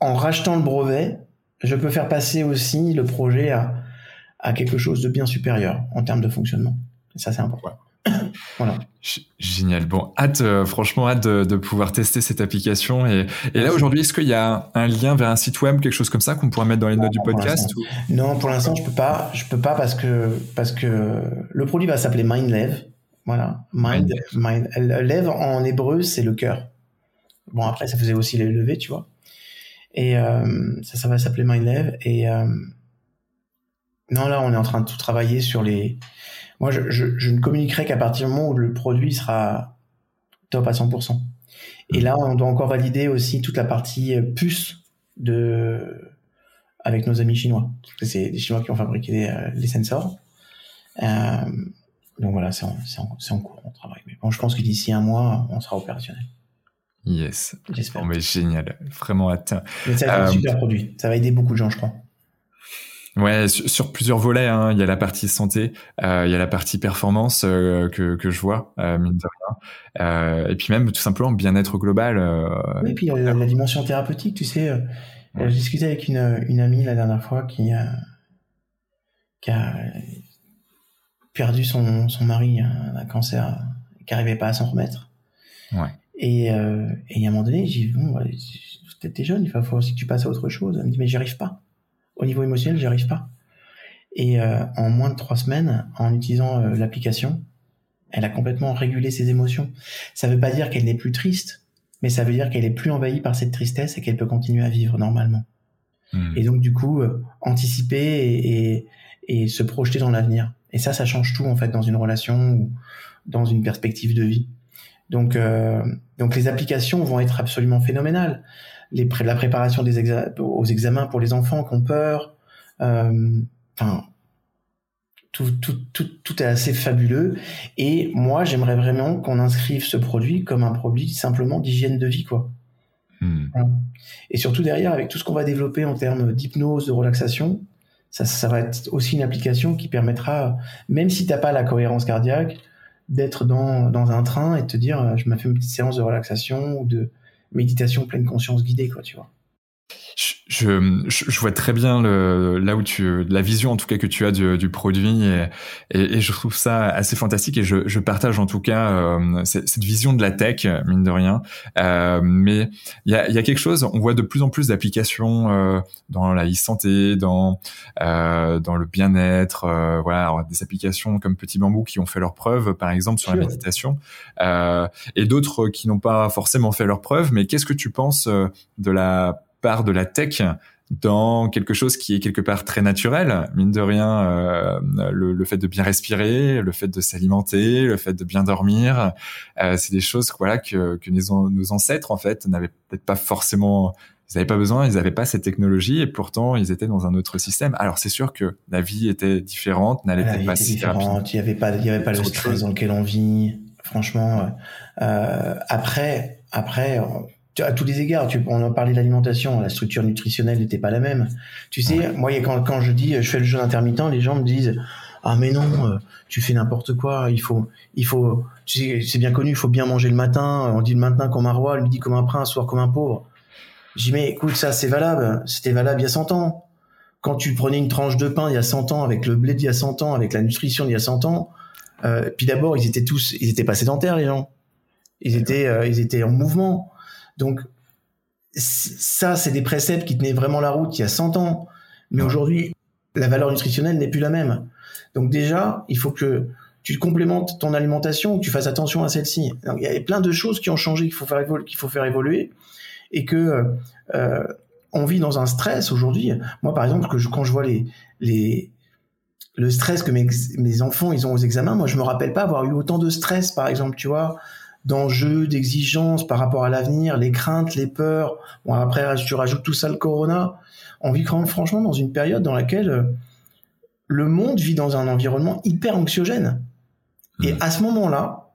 en rachetant le brevet, je peux faire passer aussi le projet à, à quelque chose de bien supérieur en termes de fonctionnement. Et ça, c'est important. voilà. Génial. Bon, hâte, euh, franchement, hâte de, pouvoir tester cette application. Et, et là, aujourd'hui, est-ce qu'il y a un lien vers un site web, quelque chose comme ça, qu'on pourrait mettre dans les notes du podcast Non, pour l'instant, je peux pas. Je peux pas parce que parce que le produit va s'appeler MindLev. Voilà, Mind, Mind, Lev en hébreu, c'est le cœur. Bon, après, ça faisait aussi les levées, tu vois. Et euh, ça, ça va s'appeler MindLev. Et euh, non, là, on est en train de tout travailler sur les. Moi, je, je, je ne communiquerai qu'à partir du moment où le produit sera top à 100%. Et là, on doit encore valider aussi toute la partie puce de avec nos amis chinois. C'est les Chinois qui ont fabriqué les, les sensors. donc voilà, c'est en, en, cours, on travaille. Mais bon, je pense que d'ici un mois, on sera opérationnel. Yes. J'espère. mais génial. Vraiment hâte. Mais ça va être un super produit. Ça va aider beaucoup de gens, je crois. Ouais, sur, plusieurs volets. Hein. Il y a la partie santé, euh, il y a la partie performance euh, que, que je vois, euh, mine de rien. Euh, et puis même tout simplement bien-être global. oui, et puis la, la dimension thérapeutique, tu sais. Ouais. Je discutais avec une, une amie la dernière fois qui, qui a perdu son, son mari d'un cancer, qui n'arrivait pas à s'en remettre. Ouais. Et, et à un moment donné, j'ai dit, bon, t'es jeune, il va falloir aussi que tu passes à autre chose. Elle me dit, mais j'y arrive pas au niveau émotionnel, j'y arrive pas. Et euh, en moins de trois semaines, en utilisant euh, l'application, elle a complètement régulé ses émotions. Ça veut pas dire qu'elle n'est plus triste, mais ça veut dire qu'elle est plus envahie par cette tristesse et qu'elle peut continuer à vivre normalement. Hmm. Et donc du coup, euh, anticiper et, et, et, se projeter dans l'avenir. Et ça, ça change tout en fait dans une relation ou dans une perspective de vie. Donc, donc les applications vont être absolument phénoménales les la préparation des aux examens pour les enfants qui ont peur. Euh, enfin, tout, tout, tout, tout, est assez fabuleux. Et moi, j'aimerais vraiment qu'on inscrive ce produit comme un produit simplement d'hygiène de vie, quoi. Hmm. Et surtout derrière, avec tout ce qu'on va développer en termes d'hypnose, de relaxation, ça, ça va être aussi une application qui permettra, même si t'as pas la cohérence cardiaque, d'être dans, dans un train et de te dire, euh, je m'ai fait une petite séance de relaxation ou de, méditation pleine conscience guidée, quoi, tu vois. Je, je, je, vois très bien le, là où tu la vision en tout cas que tu as du, du produit et, et, et, je trouve ça assez fantastique et je, je partage en tout cas euh, cette, cette, vision de la tech mine de rien. Euh, mais il y a, y a quelque chose on voit de plus en plus d'applications euh, dans la e-santé dans euh, dans le bien-être euh, voilà des applications comme Petit Bambou qui ont fait leurs preuves par exemple sur la méditation et d'autres qui n'ont pas forcément fait leurs preuves. Mais qu'est-ce que tu penses de la part de la tech dans quelque chose qui est quelque part très naturel, mine de rien, euh, le, fait de bien respirer, le fait de s'alimenter, le fait de bien dormir, euh, c'est des choses voilà que, que nos, nos ancêtres en fait n'avaient peut-être pas forcément, ils n'avaient pas besoin, ils n'avaient pas cette technologie et pourtant ils étaient dans un autre système. Alors c'est sûr que la vie était différente, n'allait pas si différente. Il n'y avait pas, il y avait pas le stress dans lequel on vit. Franchement, euh, après, après à tous les égards, tu, on en parlait de l'alimentation, la structure nutritionnelle n'était pas la même. Tu sais, moi, quand, quand je dis je fais le jeûne intermittent, les gens me disent ah mais non, euh, tu fais n'importe quoi. Il faut, il faut, tu sais, c'est bien connu, il faut bien manger le matin. On dit le matin comme un roi, le midi comme un prince, soir comme un pauvre. J'ai mais écoute, ça c'est valable. C'était valable il y a 100 ans. Quand tu prenais une tranche de pain il y a 100 ans, avec le blé d'il y a 100 ans, avec la nutrition d'il y a 100 ans, euh, puis d'abord ils étaient tous, ils étaient pas sédentaires les gens. Ils étaient, euh, ils étaient en mouvement. Donc, ça, c'est des préceptes qui tenaient vraiment la route il y a 100 ans. Mais aujourd'hui, la valeur nutritionnelle n'est plus la même. Donc déjà, il faut que tu complémentes ton alimentation, que tu fasses attention à celle-ci. Il y a plein de choses qui ont changé qu'il faut faire évoluer, qu'il faut faire évoluer, et que euh, on vit dans un stress aujourd'hui. Moi, par exemple, que je, quand je vois les les le stress que mes, mes enfants ils ont aux examens, moi je me rappelle pas avoir eu autant de stress, par exemple, tu vois, d'enjeux, d'exigences par rapport à l'avenir, les craintes, les peurs. Bon, après, tu rajoutes tout ça, le corona. On vit franchement dans une période dans laquelle euh, le monde vit dans un environnement hyper anxiogène. Et à ce moment-là,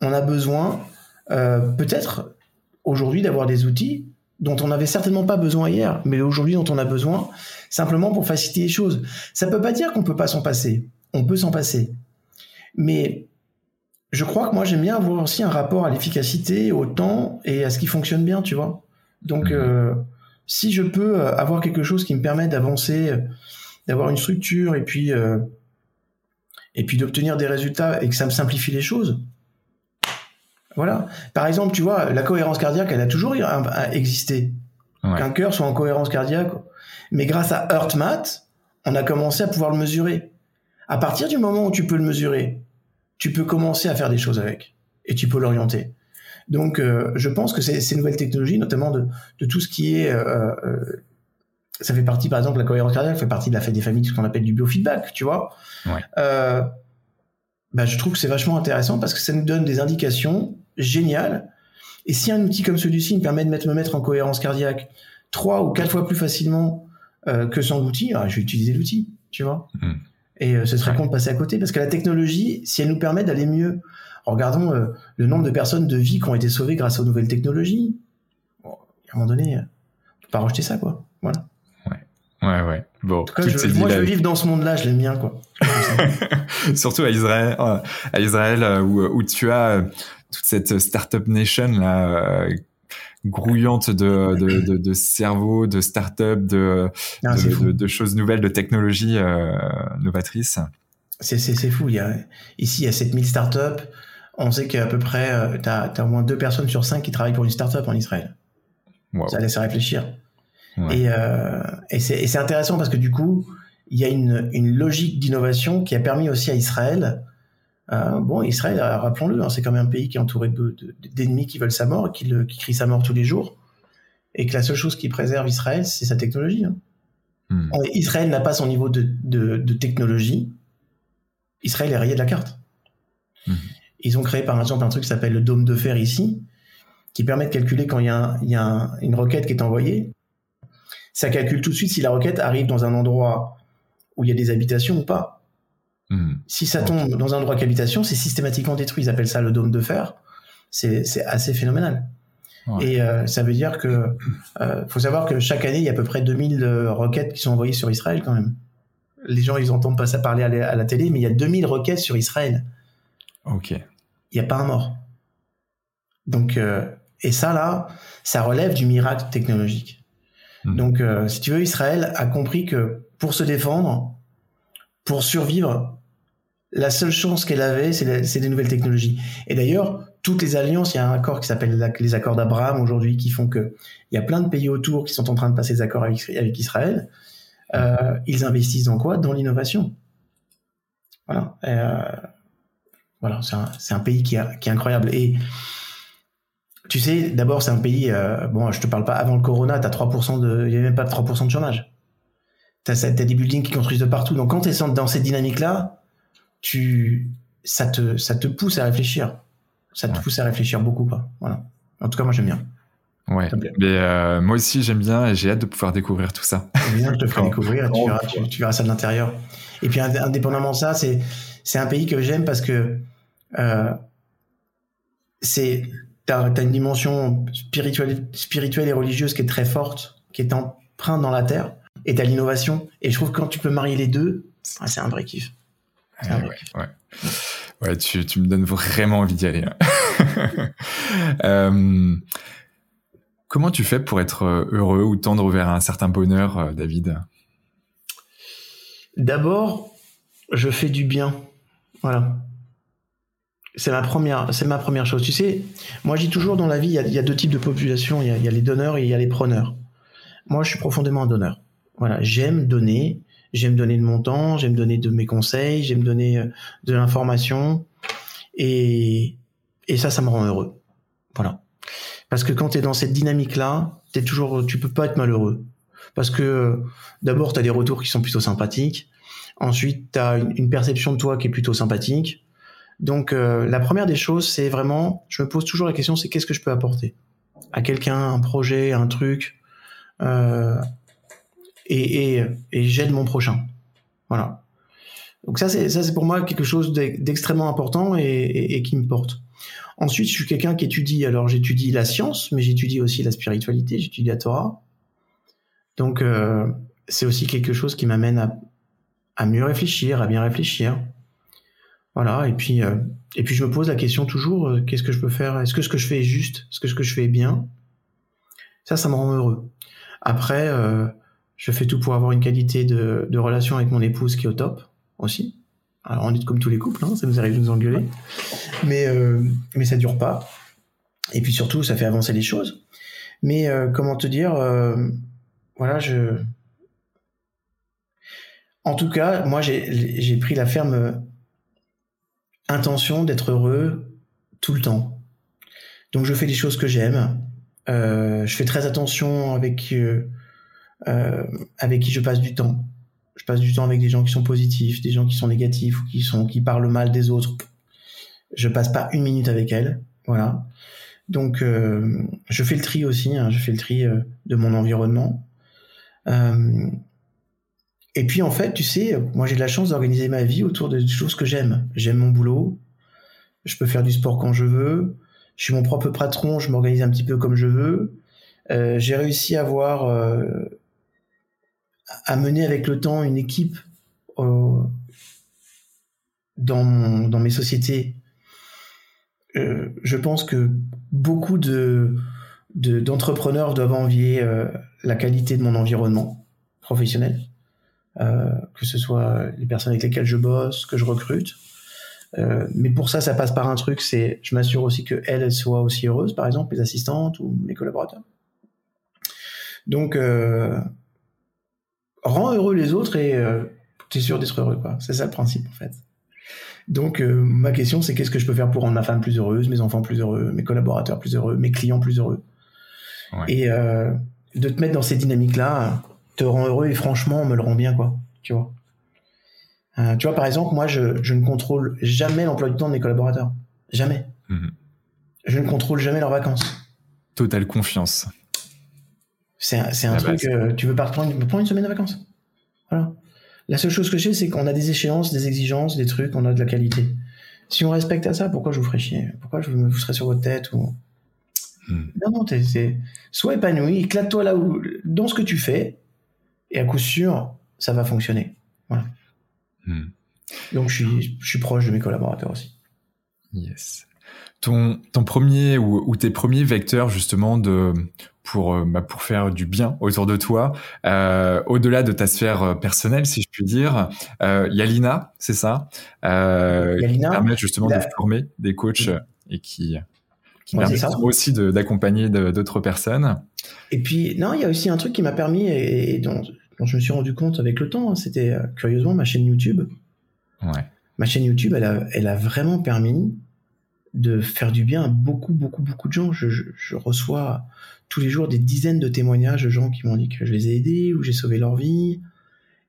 on a besoin, euh, peut-être aujourd'hui, d'avoir des outils dont on n'avait certainement pas besoin hier, mais aujourd'hui dont on a besoin, simplement pour faciliter les choses. Ça peut pas dire qu'on peut pas s'en passer. On peut s'en passer. Mais je crois que moi j'aime bien avoir aussi un rapport à l'efficacité, au temps et à ce qui fonctionne bien, tu vois. Donc mhm. euh, si je peux euh, avoir quelque chose qui me permet d'avancer, euh, d'avoir une structure et puis et puis d'obtenir des résultats et que ça me simplifie les choses. Voilà. Par exemple, tu vois, la cohérence cardiaque, elle a toujours existé. Qu'un cœur soit en cohérence cardiaque. Mais grâce à HeartMath, on a commencé à pouvoir le mesurer. À partir du moment où tu peux le mesurer, tu peux commencer à faire des choses avec et tu peux l'orienter. Donc, euh, je pense que ces, nouvelles technologies, notamment de, tout ce qui est, euh, euh, ça fait partie, par exemple, la cohérence cardiaque fait partie de la fête des familles, ce qu'on appelle du biofeedback, tu vois. bah, je trouve que c'est vachement intéressant parce que ça nous donne des indications géniales. Et si un outil comme celui-ci me permet de mettre, me mettre en cohérence cardiaque trois ou quatre fois plus facilement que sans outil, ah, je vais utiliser l'outil, tu vois. Mmh. Et ce serait con de passer à côté parce que la technologie, si elle nous permet d'aller mieux, regardons le nombre de personnes de vie qui ont été sauvées grâce aux nouvelles technologies. à un moment donné, on peut pas rejeter ça, quoi. Voilà. Ouais, ouais. Bon. moi, je veux vivre dans ce monde-là, je l'aime bien, quoi. Surtout à Israël, euh, à Israël euh, où, où tu as euh, toute cette startup nation là. Grouillante de, de, de, de cerveaux, de start-up, de, ah, de, de, choses nouvelles, de technologies novatrices. C'est, c'est, fou. Il y a, ici, il y a 7000 startups. On sait qu'à peu près, tu as, au moins deux personnes sur cinq qui travaillent pour une startup en Israël. Ça laisse réfléchir. Et, euh, et c'est intéressant parce que du coup, il y a une, une logique d'innovation qui a permis aussi à Israël. Euh, bon, Israël, rappelons-le, hein, c'est quand même un pays qui est entouré d'ennemis qui veulent sa mort, qui, le, qui crient sa mort tous les jours, et que la seule chose qui préserve Israël, c'est sa technologie. Hein. Hmm. Israël n'a pas son niveau de, technologie. Israël est rayé de la carte. Hmm. Ils ont créé par exemple un truc qui s'appelle le dôme de fer ici, qui permet de calculer quand il y a, il y a une requête qui est envoyée, ça calcule tout de suite si la roquette arrive dans un endroit où il y a des habitations ou pas. Hmm. Si ça tombe dans un endroit d'habitation, c'est systématiquement détruit. Ils appellent ça le dôme de fer. C'est assez phénoménal. Et euh, ça veut dire que euh, faut savoir que chaque année, il y a à peu près 2000 euh, roquettes qui sont envoyées sur Israël quand même. Les gens, ils entendent pas ça parler à la, à la télé, mais il y a 2000 roquettes sur Israël. Ok. Il n'y a pas un mort. Donc, euh, et ça là, ça relève du miracle technologique. Hmm. Donc, euh, si tu veux, Israël a compris que pour se défendre, pour survivre, la seule chance qu'elle avait, c'est des nouvelles technologies. Et d'ailleurs, toutes les alliances, il y a un accord qui s'appelle les accords d'Abraham aujourd'hui, qui font que il y a plein de pays autour qui sont en train de passer des accords avec, Israël. Euh, ils investissent dans quoi? Dans l'innovation. Voilà. Euh, voilà, c'est un, pays qui, est incroyable. Et tu sais, d'abord, c'est un pays, euh, bon, je te parle pas, avant le corona, t'as 3% de, il y a même pas 3% de chômage. T'as, as des buildings qui construisent de partout. Donc, quand t'es dans cette dynamique-là, tu, ça te, ça te pousse à réfléchir. Ça te pousse à réfléchir beaucoup, quoi. Voilà. En tout cas, moi, j'aime bien. Ouais. Mais euh, moi aussi, j'aime bien et j'ai hâte de pouvoir découvrir tout ça. Bien, je te ferai découvrir. Tu verras, tu, verras, ça de l'intérieur. Et puis, indépendamment de ça, c'est, c'est un pays que j'aime parce que euh, c'est tu as, une dimension spirituelle, spirituelle et religieuse qui est très forte, qui est empreinte dans la terre, et tu l'innovation. Et je trouve que quand tu peux marier les deux, c'est un vrai kiff. Ouais, ouais. tu, tu, me donnes vraiment envie d'y aller. euh, comment tu fais pour être heureux ou tendre vers un certain bonheur, euh, David? D'abord, je fais du bien. Voilà. C'est ma première, c'est ma première chose. Tu sais, moi, je dis toujours dans la vie, il y a, deux types de population. Il y a, les donneurs et il y a les preneurs. Moi, je suis profondément un donneur. Voilà, j'aime donner, j'aime donner de mon temps, j'aime donner de mes conseils, j'aime donner euh, de l'information, et et ça, ça me rend heureux. Voilà. Parce que quand tu es dans cette dynamique-là, t'es toujours, tu peux pas être malheureux. Parce que euh, d'abord, tu as des retours qui sont plutôt sympathiques. Ensuite, tu as une perception de toi qui est plutôt sympathique. Donc euh, la première des choses, c'est vraiment, je me pose toujours la question, c'est qu'est-ce que je peux apporter à quelqu'un, un projet, un truc, euh, et, j'aide mon prochain. Voilà. Donc ça, c'est ça, c'est pour moi quelque chose d'extrêmement important et, qui me porte. Ensuite, je suis quelqu'un qui étudie. Alors, j'étudie la science, mais j'étudie aussi la spiritualité. J'étudie la Torah. Donc, euh, c'est aussi quelque chose qui m'amène à, mieux réfléchir, à bien réfléchir. Voilà, et puis, euh, et puis je me pose la question toujours, euh, qu'est-ce que je peux faire? Est-ce que ce que je fais est juste? Est-ce que ce que je fais est bien? Ça, ça me rend heureux. Après, je fais tout pour avoir une qualité de, relation avec mon épouse qui est au top aussi. Alors on est comme tous les couples, hein, ça nous arrive de nous engueuler, mais mais ça dure pas. Et puis surtout, ça fait avancer les choses. Mais comment te dire Voilà, je. En tout cas, moi, j'ai pris la ferme intention d'être heureux tout le temps. Donc je fais des choses que j'aime. Euh, je fais très attention avec euh, euh, avec qui je passe du temps. Je passe du temps avec des gens qui sont positifs, des gens qui sont négatifs ou qui sont qui parlent mal des autres. Je passe pas une minute avec elles. Voilà. Donc euh, je fais le tri aussi. Hein, je fais le tri euh, de mon environnement. Et puis en fait, tu sais, moi j'ai de la chance d'organiser ma vie autour de choses que j'aime. J'aime mon boulot, je peux faire du sport quand je veux, je suis mon propre patron, je m'organise un petit peu comme je veux. Euh, j'ai réussi à avoir euh, à mener avec le temps une équipe euh, dans, dans mes sociétés. Euh, je pense que beaucoup de d'entrepreneurs doivent envier euh, la qualité de mon environnement professionnel, que ce soit les personnes avec lesquelles je bosse, que je recrute. Mais pour ça, ça passe par un truc, c'est je m'assure aussi que elles soient aussi heureuses, par exemple, mes assistantes ou mes collaborateurs. Donc, rends heureux les autres et euh, tu es sûr d'être heureux, quoi. C'est ça le principe, en fait. Donc, euh, ma question, c'est qu'est-ce que je peux faire pour rendre ma femme plus heureuse, mes enfants plus heureux, mes collaborateurs plus heureux, mes clients plus heureux? Ouais. Et euh, de te mettre dans ces dynamiques-là te rend heureux et franchement, me le rend bien, quoi. Tu vois. Euh, tu vois, par exemple, moi, je, je ne contrôle jamais l'emploi du temps de mes collaborateurs. Jamais. Mhm. Je ne contrôle jamais leurs vacances. Totale confiance. C'est un, c'est un Ah bah, truc, euh, tu veux pas prendre, prendre une semaine de vacances? Voilà. La seule chose que je sais, c'est qu'on a des échéances, des exigences, des trucs, on a de la qualité. Si on respecte à ça, pourquoi je vous ferais chier? Pourquoi je vous serais sur votre tête ou... Hmm. Non, non, c'est... sois épanoui, éclate-toi là où, dans ce que tu fais, et à coup sûr, ça va fonctionner. Hmm. Donc je suis, je suis proche de mes collaborateurs aussi. Yes. Ton, ton premier ou, ou tes premiers vecteurs justement de pour euh, bah, pour faire du bien autour de toi, euh, au-delà de ta sphère euh, personnelle, si je puis dire, euh, il y a Lina, c'est ça, euh, Il y a Lina, qui permet justement la- de former des coachs et qui qui Ouais, permet aussi d'accompagner d'autres personnes. Et puis, non, il y a aussi un truc qui m'a permis et, et dont, dont je me suis rendu compte avec le temps, hein, c'était curieusement ma chaîne YouTube. Ouais. Ma chaîne YouTube, elle a, elle a vraiment permis de faire du bien à beaucoup, beaucoup, beaucoup de gens. Je, je, reçois tous les jours des dizaines de témoignages de gens qui m'ont dit que je les ai aidés ou j'ai sauvé leur vie.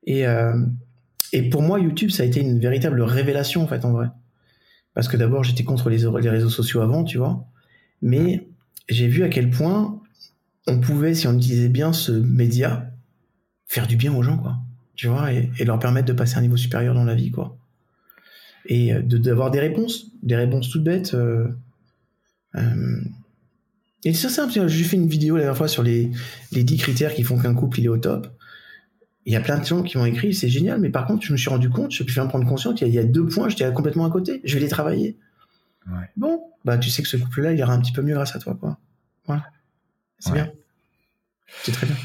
Et, euh, et pour moi, YouTube, ça a été une véritable révélation, en fait, en vrai. Parce que d'abord, j'étais contre les, les réseaux sociaux avant, tu vois. Mais j'ai vu à quel point on pouvait, si on utilisait bien ce média, faire du bien aux gens, quoi. Tu vois, et, et leur permettre de passer à un niveau supérieur dans la vie, quoi. Et euh, de- d'avoir des réponses, des réponses toutes bêtes. euh, euh, et c'est simple, j'ai fait une vidéo la dernière fois sur les, les 10 critères qui font qu'un couple il est au top. Il y a plein de gens qui m'ont écrit, c'est génial, mais par contre, je me suis rendu compte, je pu me prendre conscience qu'il y a- il y a deux points, j'étais complètement à côté. Je vais les travailler. Ouais. Bon, bah tu sais que ce couple-là, il ira un petit peu mieux grâce à toi, quoi. Voilà. C'est Ouais. bien. C'est très bien.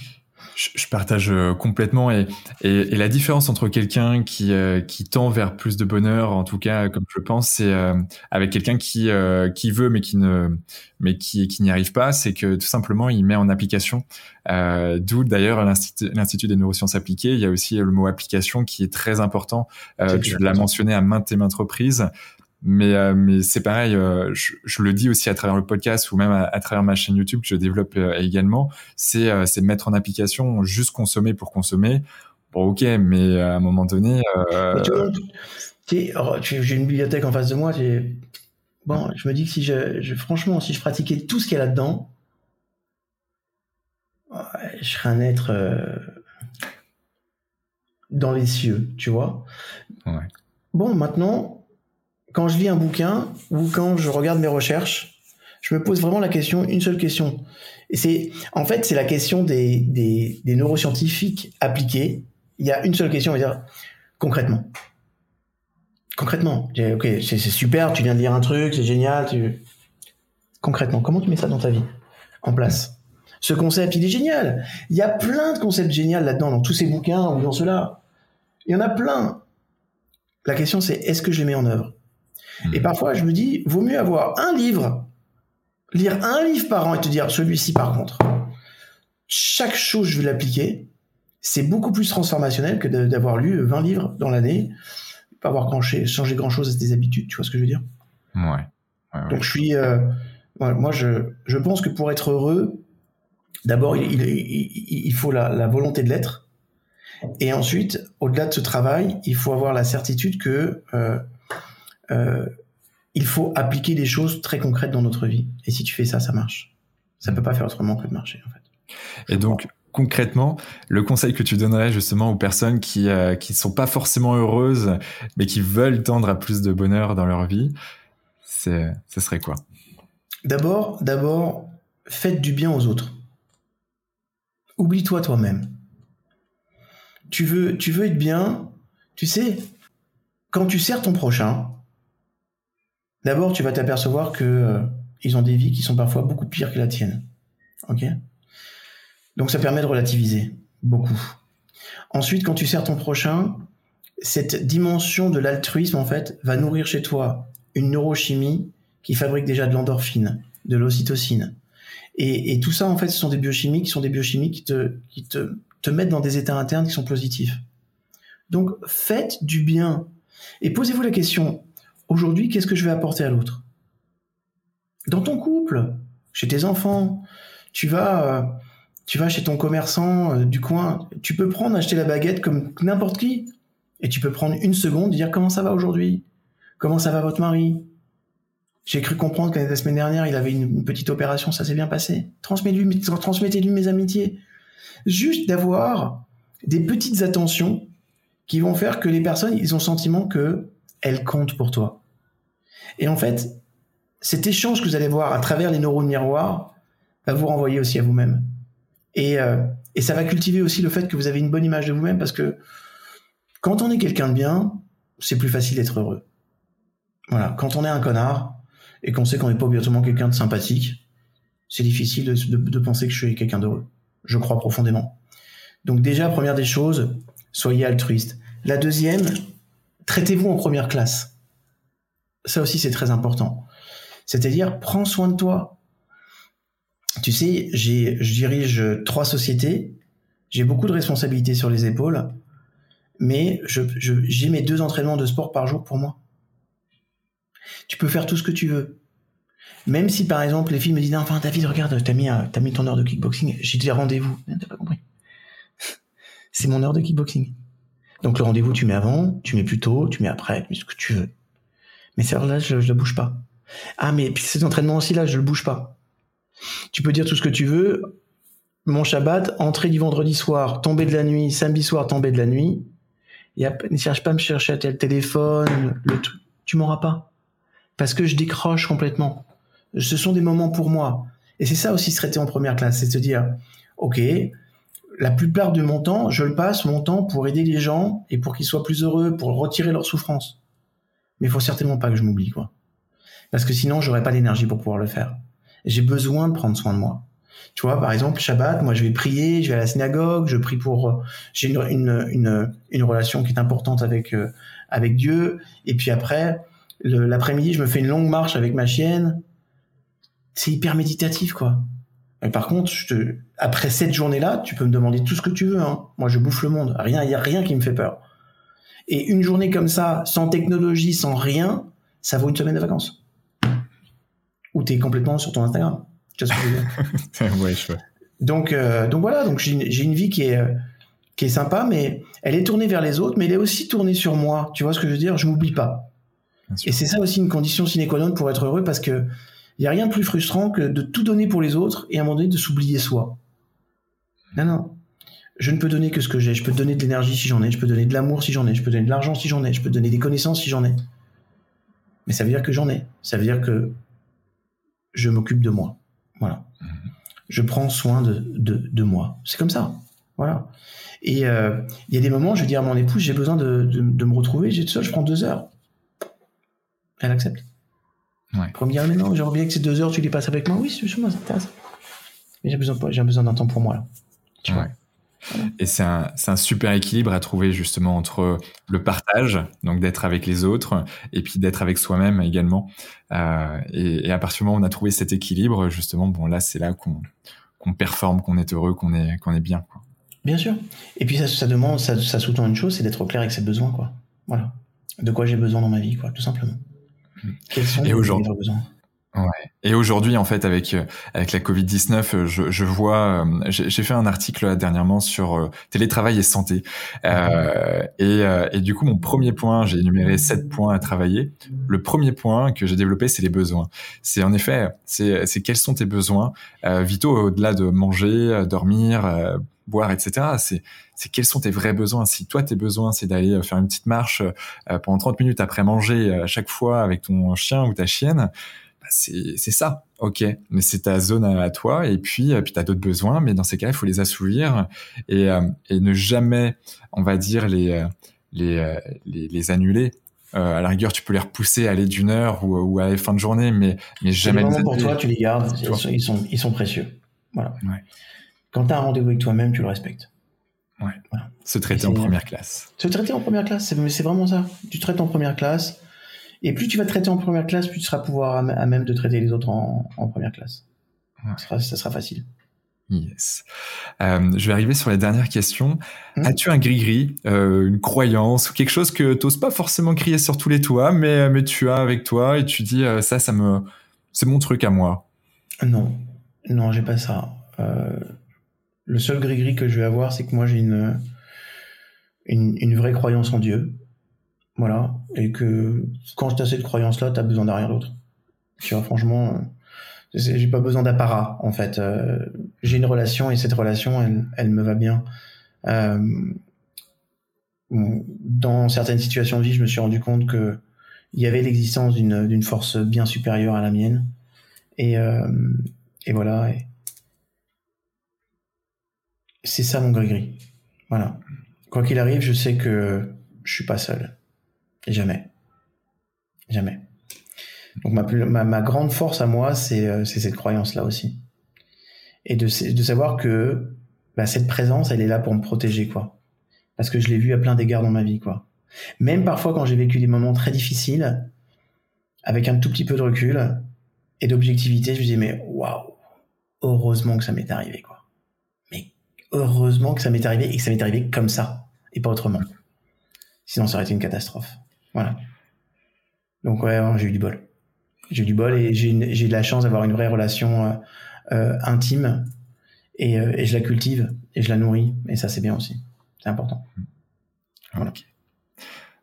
Je, partage euh, complètement et, et, et la différence entre quelqu'un qui euh, qui tend vers plus de bonheur, en tout cas comme je le pense, c'est euh, avec quelqu'un qui euh, qui veut mais qui ne mais qui qui n'y arrive pas, c'est que tout simplement il met en application. Euh, D'où d'ailleurs l'institut l'Institut des neurosciences appliquées. Il y a aussi le mot application qui est très important. Euh, tu l'as mentionné à maintes et maintes reprises. Mais, euh, mais c'est pareil, euh, je, je le dis aussi à travers le podcast ou même à, à travers ma chaîne YouTube que je développe euh, également, c'est mettre en application juste consommer pour consommer. Bon, ok, mais à un moment donné, tu sais, tu- j'ai une bibliothèque en face de moi. Bon, je me dis que si je, je- franchement, si je pratiquais tout ce qu'il y a là-dedans, je serais un être dans les cieux, tu vois. Ouais. Bon, maintenant, quand je lis un bouquin ou quand je regarde mes recherches, je me pose vraiment la question, une seule question. Et c'est, en fait, c'est la question des, des, neuroscientifiques appliqués. Il y a une seule question, on va dire, concrètement. Concrètement, ok, c'est super, tu viens de lire un truc, c'est génial. Tu... Concrètement, comment tu mets ça dans ta vie en place? Ce concept, il est génial. Il y a plein de concepts géniaux là-dedans, dans tous ces bouquins ou dans ceux-là. Il y en a plein. La question, c'est est-ce que je les mets en œuvre? Hmm. Et parfois, je me dis, vaut mieux avoir un livre, lire un livre par an et te dire, celui-ci, par contre, chaque chose, je vais l'appliquer. C'est beaucoup plus transformationnel que d'avoir lu 20 livres dans l'année, pas avoir changé, changé grand-chose à tes habitudes, tu vois ce que je veux dire? Ouais. ouais, ouais. donc je suis, euh, moi je, je pense que pour être heureux, d'abord il, il, il- il faut la, la volonté de l'être, et ensuite, au-delà de ce travail, il faut avoir la certitude que euh, euh, il faut appliquer des choses très concrètes dans notre vie. Et si tu fais ça, ça marche. Ça peut pas faire autrement que de marcher en fait. Et donc, concrètement, le conseil que tu donnerais justement aux personnes qui ne qui sont pas forcément heureuses, mais qui veulent tendre à plus de bonheur dans leur vie, c'est ce serait quoi? D'abord, d'abord, faites du bien aux autres. Oublie-toi toi-même. Tu veux, tu veux être bien, tu sais, quand tu sers ton prochain, d'abord tu vas t'apercevoir que euh, ils ont des vies qui sont parfois beaucoup pires que la tienne. Ok? Donc ça permet de relativiser beaucoup. Ensuite, quand tu sers ton prochain, cette dimension de l'altruisme en fait va nourrir chez toi une neurochimie qui fabrique déjà de l'endorphine, de l'ocytocine. Et, tout ça, en fait, ce sont des biochimies qui sont des biochimies qui te, qui te, te mettent dans des états internes qui sont positifs. Donc, faites du bien. Et posez-vous la question, aujourd'hui, qu'est-ce que je vais apporter à l'autre? Dans ton couple, chez tes enfants, tu vas, euh, tu vas chez ton commerçant euh, du coin, tu peux prendre, acheter la baguette comme n'importe qui, et tu peux prendre une seconde dire comment ça va aujourd'hui? Comment ça va votre mari? J'ai cru comprendre que la semaine dernière, il avait une, petite opération, ça s'est bien passé. Transmettez-lui, transmettez-lui mes amitiés. Juste d'avoir des petites attentions qui vont faire que les personnes, ils ont le sentiment que elles comptent pour toi. Et en fait, cet échange que vous allez voir à travers les neurones miroirs va vous renvoyer aussi à vous-même. Et, euh, et ça va cultiver aussi le fait que vous avez une bonne image de vous-même parce que quand on est quelqu'un de bien, c'est plus facile d'être heureux. Voilà. Quand on est un connard, et qu'on sait qu'on n'est pas obligatoirement quelqu'un de sympathique, c'est difficile de, penser que je suis quelqu'un d'heureux. Je crois profondément. Donc déjà, première des choses, soyez altruiste. La deuxième, traitez-vous en première classe. Ça aussi, c'est très important. C'est-à-dire, prends soin de toi. Tu sais, je dirige trois sociétés, j'ai beaucoup de responsabilités sur les épaules, mais j'ai mes deux entraînements de sport par jour pour moi. Tu peux faire tout ce que tu veux. Même si par exemple les filles me disent enfin David regarde t'as mis mis ton heure de kickboxing j'ai dit rendez-vous t'as pas compris c'est mon heure de kickboxing donc le rendez-vous tu mets avant tu mets plus tôt tu mets après tu mets ce que tu veux. Mais heure là je, je le bouge pas. Ah mais puis cet entraînement aussi là je le bouge pas. Tu peux dire tout ce que tu veux. Mon Shabbat entrée du vendredi soir tombée de la nuit samedi soir tombée de la nuit. Et ne cherche pas à me chercher à tel téléphone le tu m'auras pas. Parce que je décroche complètement. Ce sont des moments pour moi. Et c'est ça aussi se traiter en première classe, c'est de se dire, ok, la plupart de mon temps, je le passe mon temps pour aider les gens et pour qu'ils soient plus heureux, pour retirer leur souffrance. Mais il faut certainement pas que je m'oublie, quoi. Parce que sinon, j'aurais pas l'énergie pour pouvoir le faire. J'ai besoin de prendre soin de moi. Tu vois, par exemple, Shabbat, moi, je vais prier, je vais à la synagogue, je prie pour, j'ai une, une, une, une, relation qui est importante avec, euh, avec Dieu. Et puis après, L'après-midi, je me fais une longue marche avec ma chienne. C'est hyper méditatif, quoi. Mais par contre, je te... après cette journée-là, tu peux me demander tout ce que tu veux. Hein. Moi, je bouffe le monde. Rien, il y a rien qui me fait peur. Et une journée comme ça, sans technologie, sans rien, ça vaut une semaine de vacances. Ou t'es complètement sur ton Instagram. Tu vois ce que je veux dire? Ouais, je Donc, euh, donc voilà. Donc j'ai une vie qui est qui est sympa, mais elle est tournée vers les autres, mais elle est aussi tournée sur moi. Tu vois ce que je veux dire? Je m'oublie pas. Et c'est ça aussi une condition sine qua non pour être heureux parce que il y a rien de plus frustrant que de tout donner pour les autres et à un moment donné de s'oublier soi. Non, non. Je ne peux donner que ce que j'ai. Je peux donner de l'énergie si j'en ai. Je peux donner de l'amour si j'en ai. Je peux donner de l'argent si j'en ai. Je peux donner des connaissances si j'en ai. Mais ça veut dire que j'en ai. Ça veut dire que je m'occupe de moi. Voilà. Mhm. Je prends soin de, de, moi. C'est comme ça. Voilà. Et euh, il y a des moments, je veux dire à mon épouse, j'ai besoin de, de, me retrouver. J'ai tout ça, je prends deux heures elle accepte. Ouais. Pour me dire, mais non, j'aimerais bien que ces deux heures, tu les passes avec moi. Oui, c'est moi, ça t'intéresse. Mais j'ai besoin, j'ai besoin d'un temps pour moi, là. Tu vois. Et c'est un, un, super équilibre à trouver justement entre le partage, donc d'être avec les autres, et puis d'être avec soi-même également. Euh, et, et, à partir du moment où on a trouvé cet équilibre, justement, bon là, c'est là qu'on performe, qu'on est heureux, qu'on est qu'on est bien. Quoi. Bien sûr. Et puis ça, ça demande, ça, ça sous-tend une chose, c'est d'être clair avec ses besoins, quoi. Voilà. De quoi j'ai besoin dans ma vie, quoi, tout simplement. Quels sont et aujourd'hui Ouais. Et aujourd'hui, en fait, avec euh, avec la Covid 19, euh, je, je vois, euh, j'ai fait un article dernièrement sur télétravail et santé, euh, et, et du coup, mon premier point, j'ai énuméré sept points à travailler. Le premier point que j'ai développé, c'est les besoins. C'est en effet, c'est c'est quels sont tes besoins, vitaux au-delà de manger, dormir, boire, etc. C'est, c'est quels sont tes vrais besoins? Si toi, tes besoins, c'est d'aller faire une petite marche pendant 30 minutes après manger à chaque fois avec ton chien ou ta chienne, bah, c'est, c'est ça, ok. Mais c'est ta zone à, toi. Et puis, puis t'as d'autres besoins, mais dans ces cas, il faut les assouvir et, et ne jamais, on va dire, les les, les, les annuler euh, à la rigueur, tu peux les repousser à aller d'une heure ou, ou, à la fin de journée, mais, mais jamais. Les pour toi, tu les gardes. Ils sont, ils sont, précieux. Voilà. Ouais. Quand tu as un rendez-vous avec toi-même, tu le respectes. Ouais. Voilà. Se traiter en première classe. Se traiter en première classe, c'est vraiment ça. Tu traites en première classe. Et plus tu vas te traiter en première classe, plus tu seras pouvoir à, même de traiter les autres en, en première classe. Ouais. Ça, sera, ça sera facile. Yes. Euh, je vais arriver sur les dernières questions. Mmh. As-tu un gris-gris, euh, une croyance ou quelque chose que tu n'oses pas forcément crier sur tous les toits, mais, mais tu as avec toi et tu dis euh, ça, ça me, c'est mon truc à moi? Non, non, j'ai pas ça. Euh, le seul gris-gris que je vais avoir, c'est que moi j'ai une, une, vraie croyance en Dieu, voilà, et que quand tu as cette croyance-là, tu besoin de rien d'autre. Tu vois, franchement j'ai pas besoin d'apparat en fait. Euh, j'ai une relation et cette relation, elle, elle me va bien. Euh, dans certaines situations de vie, je me suis rendu compte que il y avait l'existence d'une force bien supérieure à la mienne. Et euh, et voilà. C'est ça mon gris-gris. Voilà. Quoi qu'il arrive, je sais que je suis pas seul. Jamais. Jamais. Donc ma, ma, grande force à moi, euh, c'est cette croyance-là aussi. Et de, de savoir que bah, cette présence, elle est là pour me protéger, quoi. Parce que je l'ai vu à plein d'égards dans ma vie, quoi. Même parfois quand j'ai vécu des moments très difficiles, avec un tout petit peu de recul et d'objectivité, je me disais, mais waouh, heureusement que ça m'est arrivé, quoi. Mais heureusement que ça m'est arrivé et que ça m'est arrivé comme ça et pas autrement. Sinon, ça aurait été une catastrophe. Voilà. Donc ouais, j'ai eu du bol j'ai du bol et j'ai de la chance d'avoir une vraie relation euh, euh intime et, euh, et, je la cultive et je la nourris et ça c'est bien aussi. C'est important. Voilà.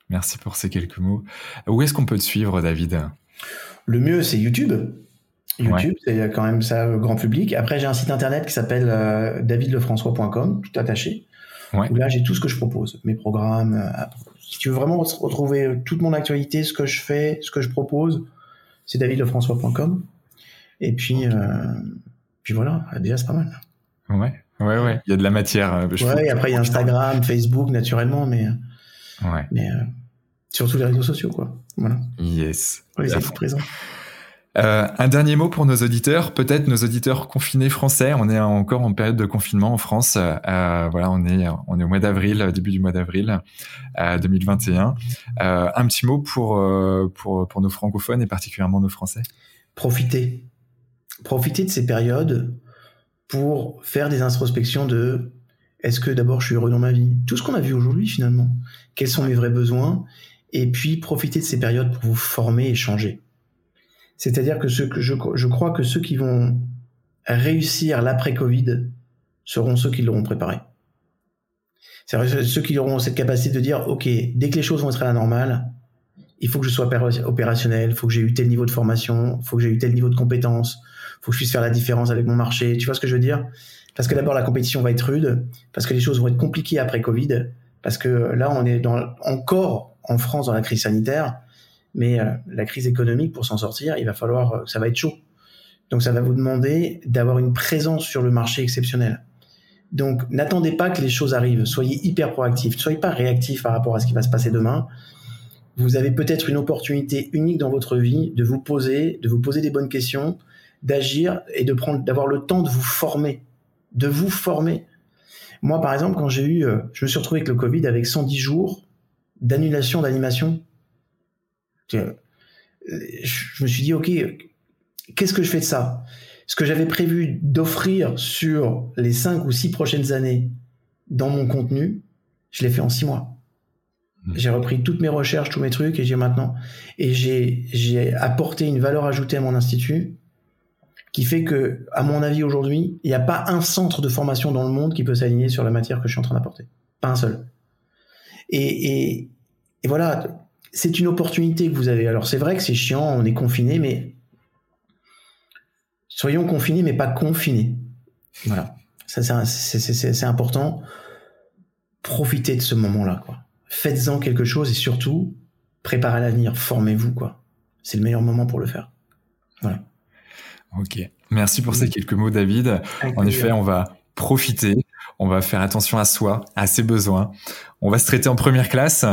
Merci pour ces quelques mots. Où est-ce qu'on peut te suivre, David? Le mieux, c'est YouTube. YouTube, c'est quand même ça grand public. Après, j'ai un site internet qui s'appelle euh, davidlefrançois.com, tout attaché. Ouais. Où là, j'ai tout ce que je propose, mes programmes. Euh, si tu veux vraiment retrouver toute mon actualité, ce que je fais, ce que je propose, c'est davidlefrançois.com. Et puis, euh, puis voilà, déjà c'est pas mal. Ouais, ouais, ouais. Il y a de la matière. Euh, ouais, et après il y a Instagram, Facebook naturellement, mais, ouais. mais euh, surtout les réseaux sociaux, quoi. Voilà. Yes. C'est présent. Euh, un dernier mot pour nos auditeurs, peut-être nos auditeurs confinés français. On est encore en période de confinement en France. Euh, voilà, on est on est au mois d'avril, début du mois d'avril euh, 2021. Euh, un petit mot pour euh, pour pour nos francophones et particulièrement nos Français. Profitez, profitez de ces périodes pour faire des introspections de est-ce que d'abord je suis heureux dans ma vie, tout ce qu'on a vu aujourd'hui finalement, quels sont mes vrais besoins, et puis profitez de ces périodes pour vous former et changer c'est-à-dire que, ce que je, je crois que ceux qui vont réussir l'après-Covid seront ceux qui l'auront préparé. C'est ceux qui auront cette capacité de dire, OK, dès que les choses vont être à la normale, il faut que je sois opérationnel, il faut que j'ai eu tel niveau de formation, il faut que j'ai eu tel niveau de compétence, il faut que je puisse faire la différence avec mon marché. Tu vois ce que je veux dire? Parce que d'abord, la compétition va être rude, parce que les choses vont être compliquées après Covid, parce que là, on est dans, encore en France dans la crise sanitaire, mais euh, la crise économique, pour s'en sortir, il va falloir, euh, ça va être chaud. Donc ça va vous demander d'avoir une présence sur le marché exceptionnelle. Donc n'attendez pas que les choses arrivent, soyez hyper proactif, ne soyez pas réactif par rapport à ce qui va se passer demain. Vous avez peut-être une opportunité unique dans votre vie de vous poser, de vous poser des bonnes questions, d'agir et de prendre, d'avoir le temps de vous former, de vous former. Moi, par exemple, quand j'ai eu, euh, je me suis retrouvé avec le Covid avec 110 jours d'annulation d'animation je me suis dit, OK, qu'est-ce que je fais de ça? Ce que j'avais prévu d'offrir sur les cinq ou six prochaines années dans mon contenu, je l'ai fait en six mois. Mmh. J'ai repris toutes mes recherches, tous mes trucs, et j'ai maintenant, et j'ai apporté une valeur ajoutée à mon institut qui fait que, à mon avis, aujourd'hui, il n'y a pas un centre de formation dans le monde qui peut s'aligner sur la matière que je suis en train d'apporter. Pas un seul. Et, et, et voilà, c'est une opportunité que vous avez. Alors c'est vrai que c'est chiant, on est confiné, mais soyons confinés, mais pas confinés. Voilà. Ça, c'est important. Profitez de ce moment-là, quoi. Faites-en quelque chose et surtout, préparez l'avenir, formez-vous, quoi. C'est le meilleur moment pour le faire. Voilà. Ok. Merci pour ces quelques mots, David. en effet, on va profiter, on va faire attention à soi, à ses besoins. On va se traiter en première classe.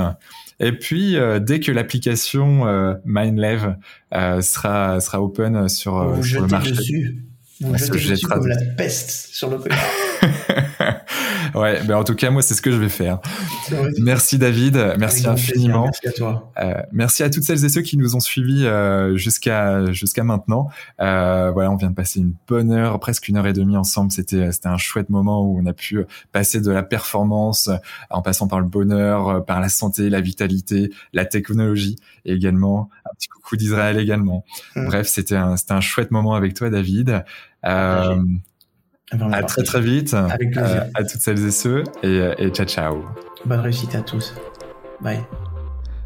Et puis, euh, dès que l'application euh, MindLev euh, sera sera open sur, sur le marché, dessus. Vous jetez dessus comme la peste sur le ouais, ben en tout cas, moi, c'est ce que je vais faire. Merci David, merci infiniment. merci à toi. Euh, merci à toutes celles et ceux qui nous ont suivis euh, jusqu'à jusqu'à maintenant. Euh, voilà, on vient de passer une bonne heure, presque une heure et demie ensemble. C'était c'était un chouette moment où on a pu passer de la performance en passant par le bonheur, par la santé, la vitalité, la technologie et également un petit coucou d'Israël également. Mmh. Bref, c'était un c'était un chouette moment avec toi, David. Euh, à très très vite. Avec euh, à toutes celles et ceux. Et, et ciao ciao. Bonne réussite à tous. Bye.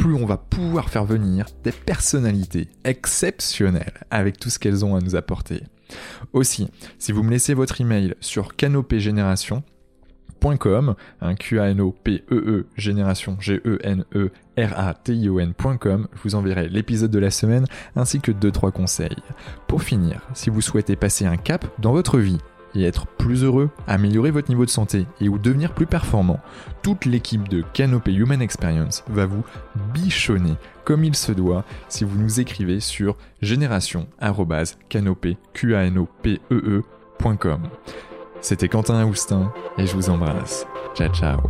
plus on va pouvoir faire venir des personnalités exceptionnelles avec tout ce qu'elles ont à nous apporter. Aussi, si vous me laissez votre email sur canopégénération.com, un q a n o p e e génération g e n e r a t i o n.com, je vous enverrai l'épisode de la semaine ainsi que 2 trois conseils. Pour finir, si vous souhaitez passer un cap dans votre vie et être plus heureux, améliorer votre niveau de santé et ou devenir plus performant, toute l'équipe de Canopé Human Experience va vous bichonner comme il se doit si vous nous écrivez sur génération@canopé.com. C'était Quentin Aoustin et je vous embrasse. Ciao ciao.